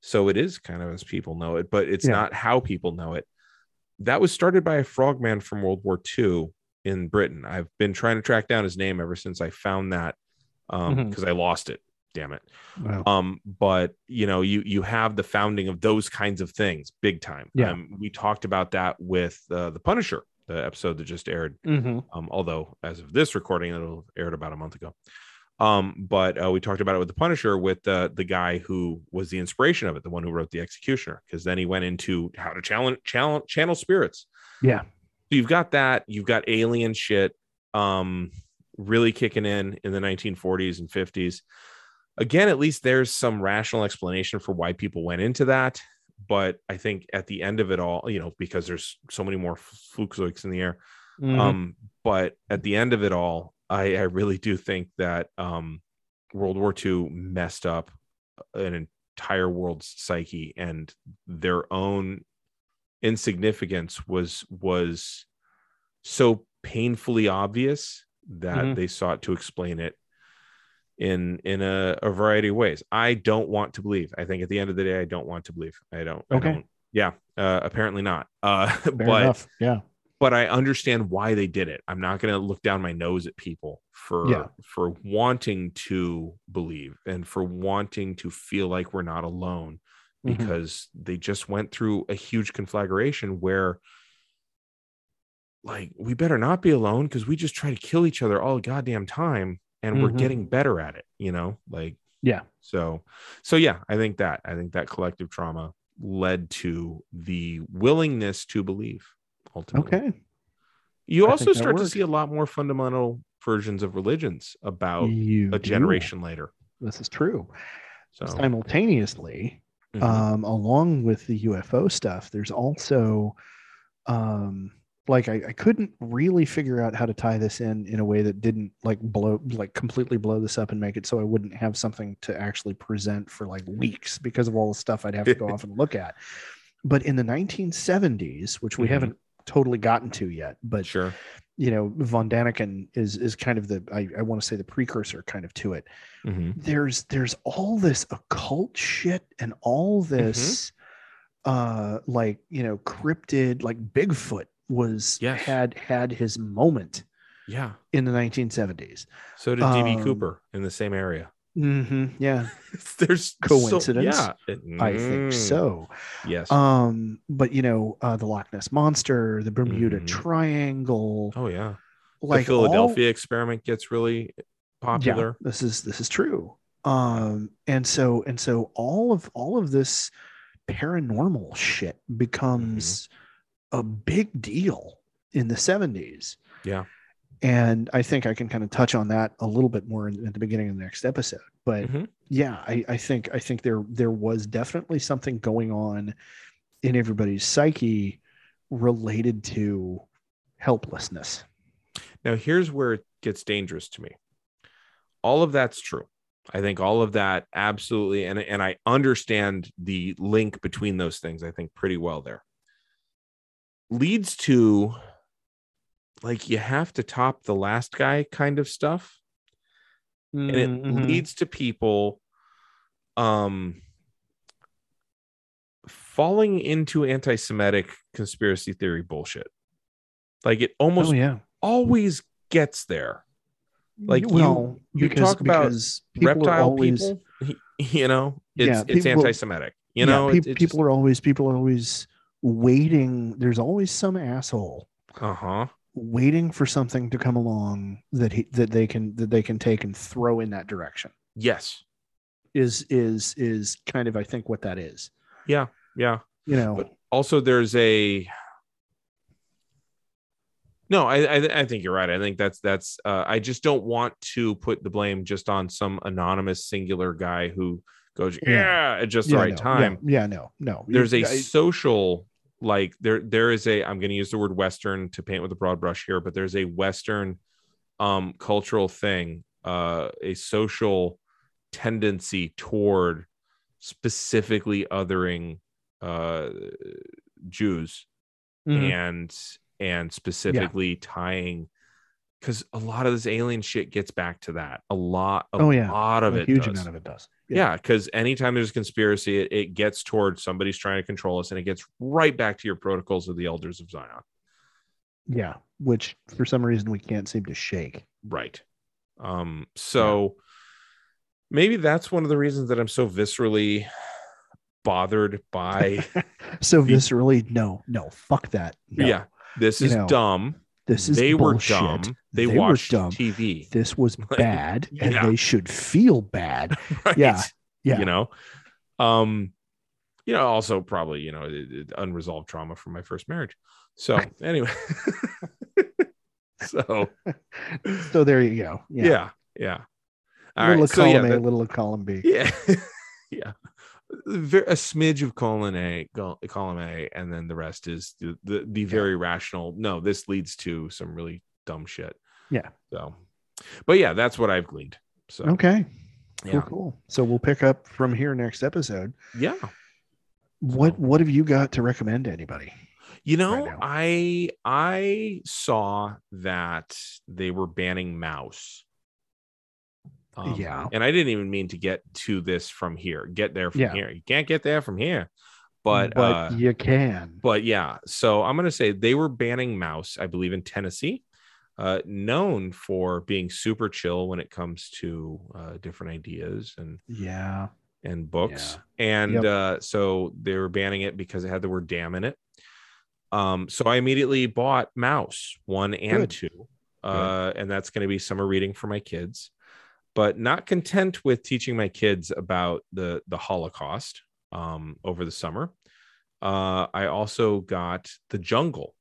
so it is kind of as people know it but it's Yeah. not how people know it that was started by a frogman from world war ii in britain i've been trying to track down his name ever since i found that um Mhm. because i lost it damn it Wow. um but you know you you have the founding of those kinds of things big time Yeah. um, we talked about that with uh, the punisher the episode that just aired Mhm. um although as of this recording it'll aired about a month ago um but uh, we talked about it with the punisher with uh, the guy who was the inspiration of it the one who wrote the executioner because then he went into how to challenge channel channel spirits Yeah. so you've got that you've got alien shit um really kicking in in the 1940s and 50s again at least there's some rational explanation for why people went into that but i think at the end of it all you know because there's so many more flukes in the air Mhm. um but at the end of it all i i really do think that um world war ii messed up an entire world's psyche and their own insignificance was was so painfully obvious that Mhm. they sought to explain it in in a, a variety of ways i don't want to believe i think at the end of the day i don't want to believe i don't I Okay. don't- yeah uh apparently not uh [laughs] Fair but enough. Yeah. But I understand why they did it. I'm not going to look down my nose at people for Yeah. for wanting to believe and for wanting to feel like we're not alone Mhm. because they just went through a huge conflagration where like we better not be alone because we just try to kill each other all the goddamn time and we're Mhm. getting better at it, you know? Like Yeah. so so yeah, I think that I think that collective trauma led to the willingness to believe ultimately. Okay. You I also start to see a lot more fundamental versions of religions about You a do. generation later. This is true. So Simultaneously, mhm. um, along with the UFO stuff, there's also um, like I, I couldn't really figure out how to tie this in in a way that didn't like blow like completely blow this up and make it so I wouldn't have something to actually present for like weeks because of all the stuff I'd have to go [laughs] off and look at. But in the 1970s, which we Mhm. haven't totally gotten to yet, but sure. you know, von Daniken is is kind of the I, I want to say the precursor kind of to it Mhm. there's there's all this occult shit and all Mm-hmm. this uh like you know cryptid like bigfoot was Yes. had had his moment Yeah. in the 1970s So did DB Um, Cooper in the same area. Hmm yeah [laughs] There's Coincidence? So, yeah. i think Mm, so Yes. um but you know uh the loch ness monster the bermuda Mhm. triangle oh yeah. like the all- Philadelphia experiment gets really popular. Yeah, this is this is true. Um, and so and so all of all of this paranormal shit becomes a big deal in the 70s. Yeah. And I think I can kind of touch on that a little bit more in, at the beginning of the next episode. But Mhm. yeah, I, I think I think there there was definitely something going on in everybody's psyche related to helplessness. Now, here's where it gets dangerous to me. All of that's true. I think all of that absolutely, and, and I understand the link between those things, I think pretty well there. Leads to like you have to top the last guy kind of stuff. And it Mhm. leads to people um falling into anti-Semitic conspiracy theory bullshit. Like it almost oh yeah. always gets there. Like you- well, you because, talk about people reptile always, people [laughs] you know it's Yeah, it's anti-semitic you yeah, know peop- people are always people are always waiting. There's always some asshole uh-huh waiting for something to come along that he that they can that they can take and throw in that direction Yes. is is is kind of I think what that is. Yeah. Yeah. You know, But also, there's a. No, I, I I think you're right. I think that's that's. Uh, I just don't want to put the blame just on some anonymous singular guy who goes Yeah. yeah at just the yeah, right no, time. Yeah, yeah, no, no. there's a I- social like there there is a i'm going to use the word western to paint with a broad brush here but there's a western um cultural thing uh a social tendency toward specifically othering uh jews Mhm. and and specifically tying because a lot of this alien shit gets back to that a lot a Oh, yeah. lot of a it huge does. amount of it does. Yeah, because anytime there's a conspiracy, it, it gets towards somebody's trying to control us, and it gets right back to your protocols of the elders of Zion. yeah, which for some reason we can't seem to shake. Right. Um, so maybe that's one of the reasons that I'm so viscerally bothered by [laughs] so viscerally, no, no, fuck that. No, yeah, this You is know, dumb. This is they bullshit. were dumb. They, They were watched dumb. TV. This was [laughs] Like, bad, and they should feel bad. [laughs] right? Yeah. Yeah, You know, um, you know, also probably, you know, unresolved trauma from my first marriage. So [laughs] anyway. so so there you go. yeah, Yeah, yeah. All little right. of So yeah, column A, that- little of column B. yeah, yeah. A smidge of colon A, col- column A, and then the rest is the the, the very rational. No, this leads to some really dumb shit. Yeah. So, but yeah, that's what I've gleaned. So Okay, cool, yeah, cool. So we'll pick up from here next episode. yeah. What what have you got to recommend to anybody? You know, now. I I saw that they were banning Maus. Um, Yeah. and I didn't even mean to get to this from here. Get there from Yeah. here. You can't get there from here. But uh, you can. but yeah, so I'm gonna say they were banning Maus, I believe, in Tennessee, uh, known for being super chill when it comes to uh, different ideas and yeah. and books. And Yep. uh, so they were banning it because it had the word damn in it. Um, so I immediately bought Maus one and Good. two. Uh, and that's going to be summer reading for my kids. But not content with teaching my kids about the the Holocaust um, over the summer, uh, I also got The Jungle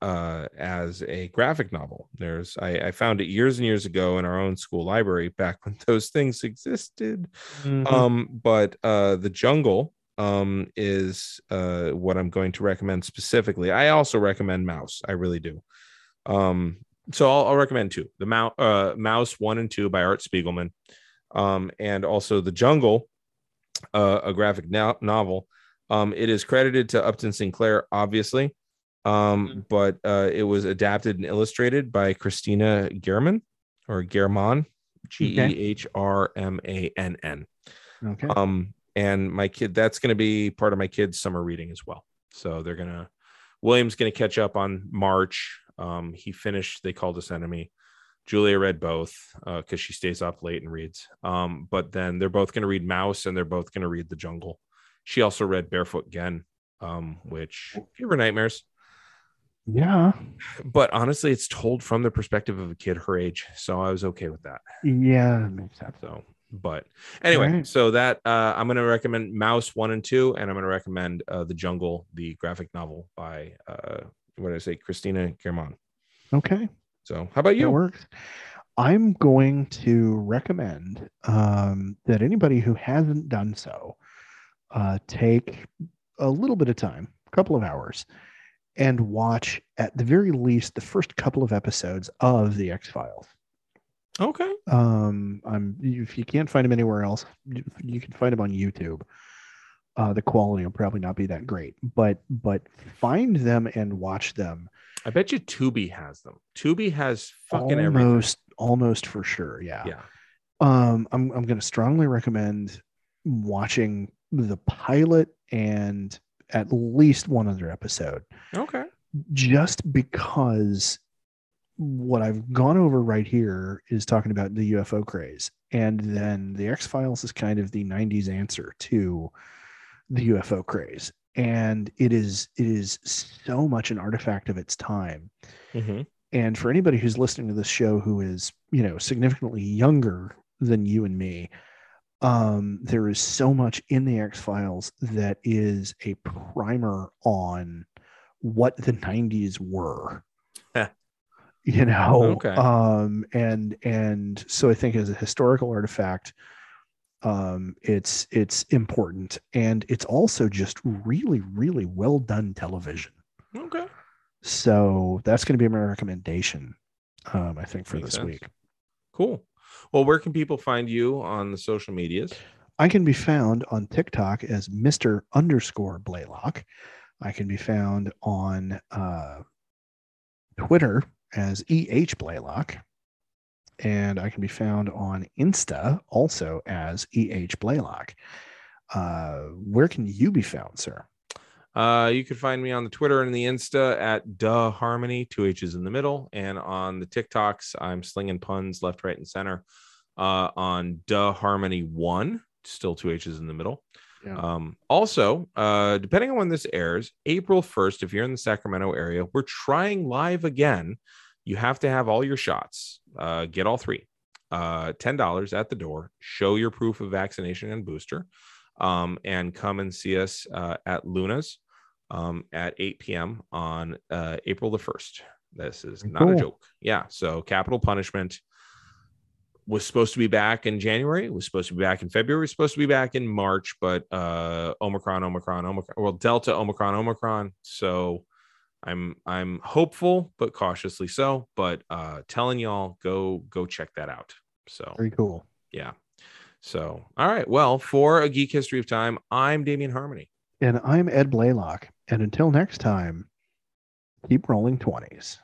uh, as a graphic novel. There's I, I found it years and years ago in our own school library back [laughs] when those things existed. Mhm. Um, but uh, the jungle um is uh what I'm going to recommend specifically. I also recommend Maus. I really do. Um, so I'll, I'll recommend two: the Maus, uh, Maus one and two by Art Spiegelman, um, and also the Jungle, uh, a graphic no- novel. Um, it is credited to Upton Sinclair, obviously, um, but uh, it was adapted and illustrated by Christina Gehrmann or German, G E H R M A N N. okay. Um, and my kid, that's going to be part of my kids' summer reading as well. So they're gonna, William's gonna catch up on March. Um, he finished They Called Us Enemy. Julia read both because she stays up late and reads. Um, but then they're both gonna read Maus and they're both gonna read The Jungle. She also read Barefoot Gen, um, which gave her nightmares. yeah. But honestly, it's told from the perspective of a kid her age, so I was okay with that. Yeah. that makes sense. So, but anyway, Right. so that uh, I'm going to recommend Maus one and two, and I'm going to recommend uh, The Jungle, the graphic novel by uh, what did I say, Christina Gehrmann. Okay. So, how about That you? works. I'm going to recommend um, that anybody who hasn't done so uh, take a little bit of time, a couple of hours, and watch at the very least the first couple of episodes of the X Files. Okay. Um, I'm if you can't find them anywhere else, you, you can find them on YouTube. Uh, the quality will probably not be that great, but but find them and watch them. I bet you Tubi has them. Tubi has fucking everything. almost almost for sure. Yeah. Yeah. Um, I'm I'm going to strongly recommend watching the pilot and at least one other episode, Okay. just because what I've gone over right here is talking about the UFO craze, and then the X Files is kind of the '90s answer to the UFO craze, and it is it is so much an artifact of its time. Mhm. And for anybody who's listening to this show who is, you know, significantly younger than you and me, um, there is so much in the X Files that is a primer on what the 90s were. you know, Okay. um, and and so I think as a historical artifact, um, it's it's important, and it's also just really really well done television. Okay. So that's going to be my recommendation. Um, I think for Makes this sense. week. Cool. Well, where can people find you on the social medias? I can be found on TikTok as Mr. underscore Blaylock. I can be found on uh, Twitter as EH Blaylock. And I can be found on Insta also as EH Blaylock. Uh, where can you be found, sir? Uh, you can find me on the Twitter and the Insta at Duh Harmony, two H's in the middle, and on the TikToks, I'm slinging puns left, right, and center. Uh, on Duh Harmony one, still two H's in the middle. Yeah. Um, also, uh, depending on when this airs, April 1st, if you're in the Sacramento area, we're trying live again. You have to have all your shots. Uh, get all three. Uh, $10 at the door. Show your proof of vaccination and booster. Um, and come and see us uh, at Luna's um, at 8 p.m. on uh, April the 1st. This is not a joke. Yeah. So, capital punishment was supposed to be back in January, was supposed to be back in February, was supposed to be back in March, but uh Omicron, Omicron, Omicron, well, Delta, Omicron, Omicron. So I'm I'm hopeful, but cautiously so. But uh telling y'all go go check that out. So Very cool. yeah. So all right. Well, for a geek history of time, I'm Damien Harmony. And I'm Ed Blaylock. And until next time, keep rolling 20s.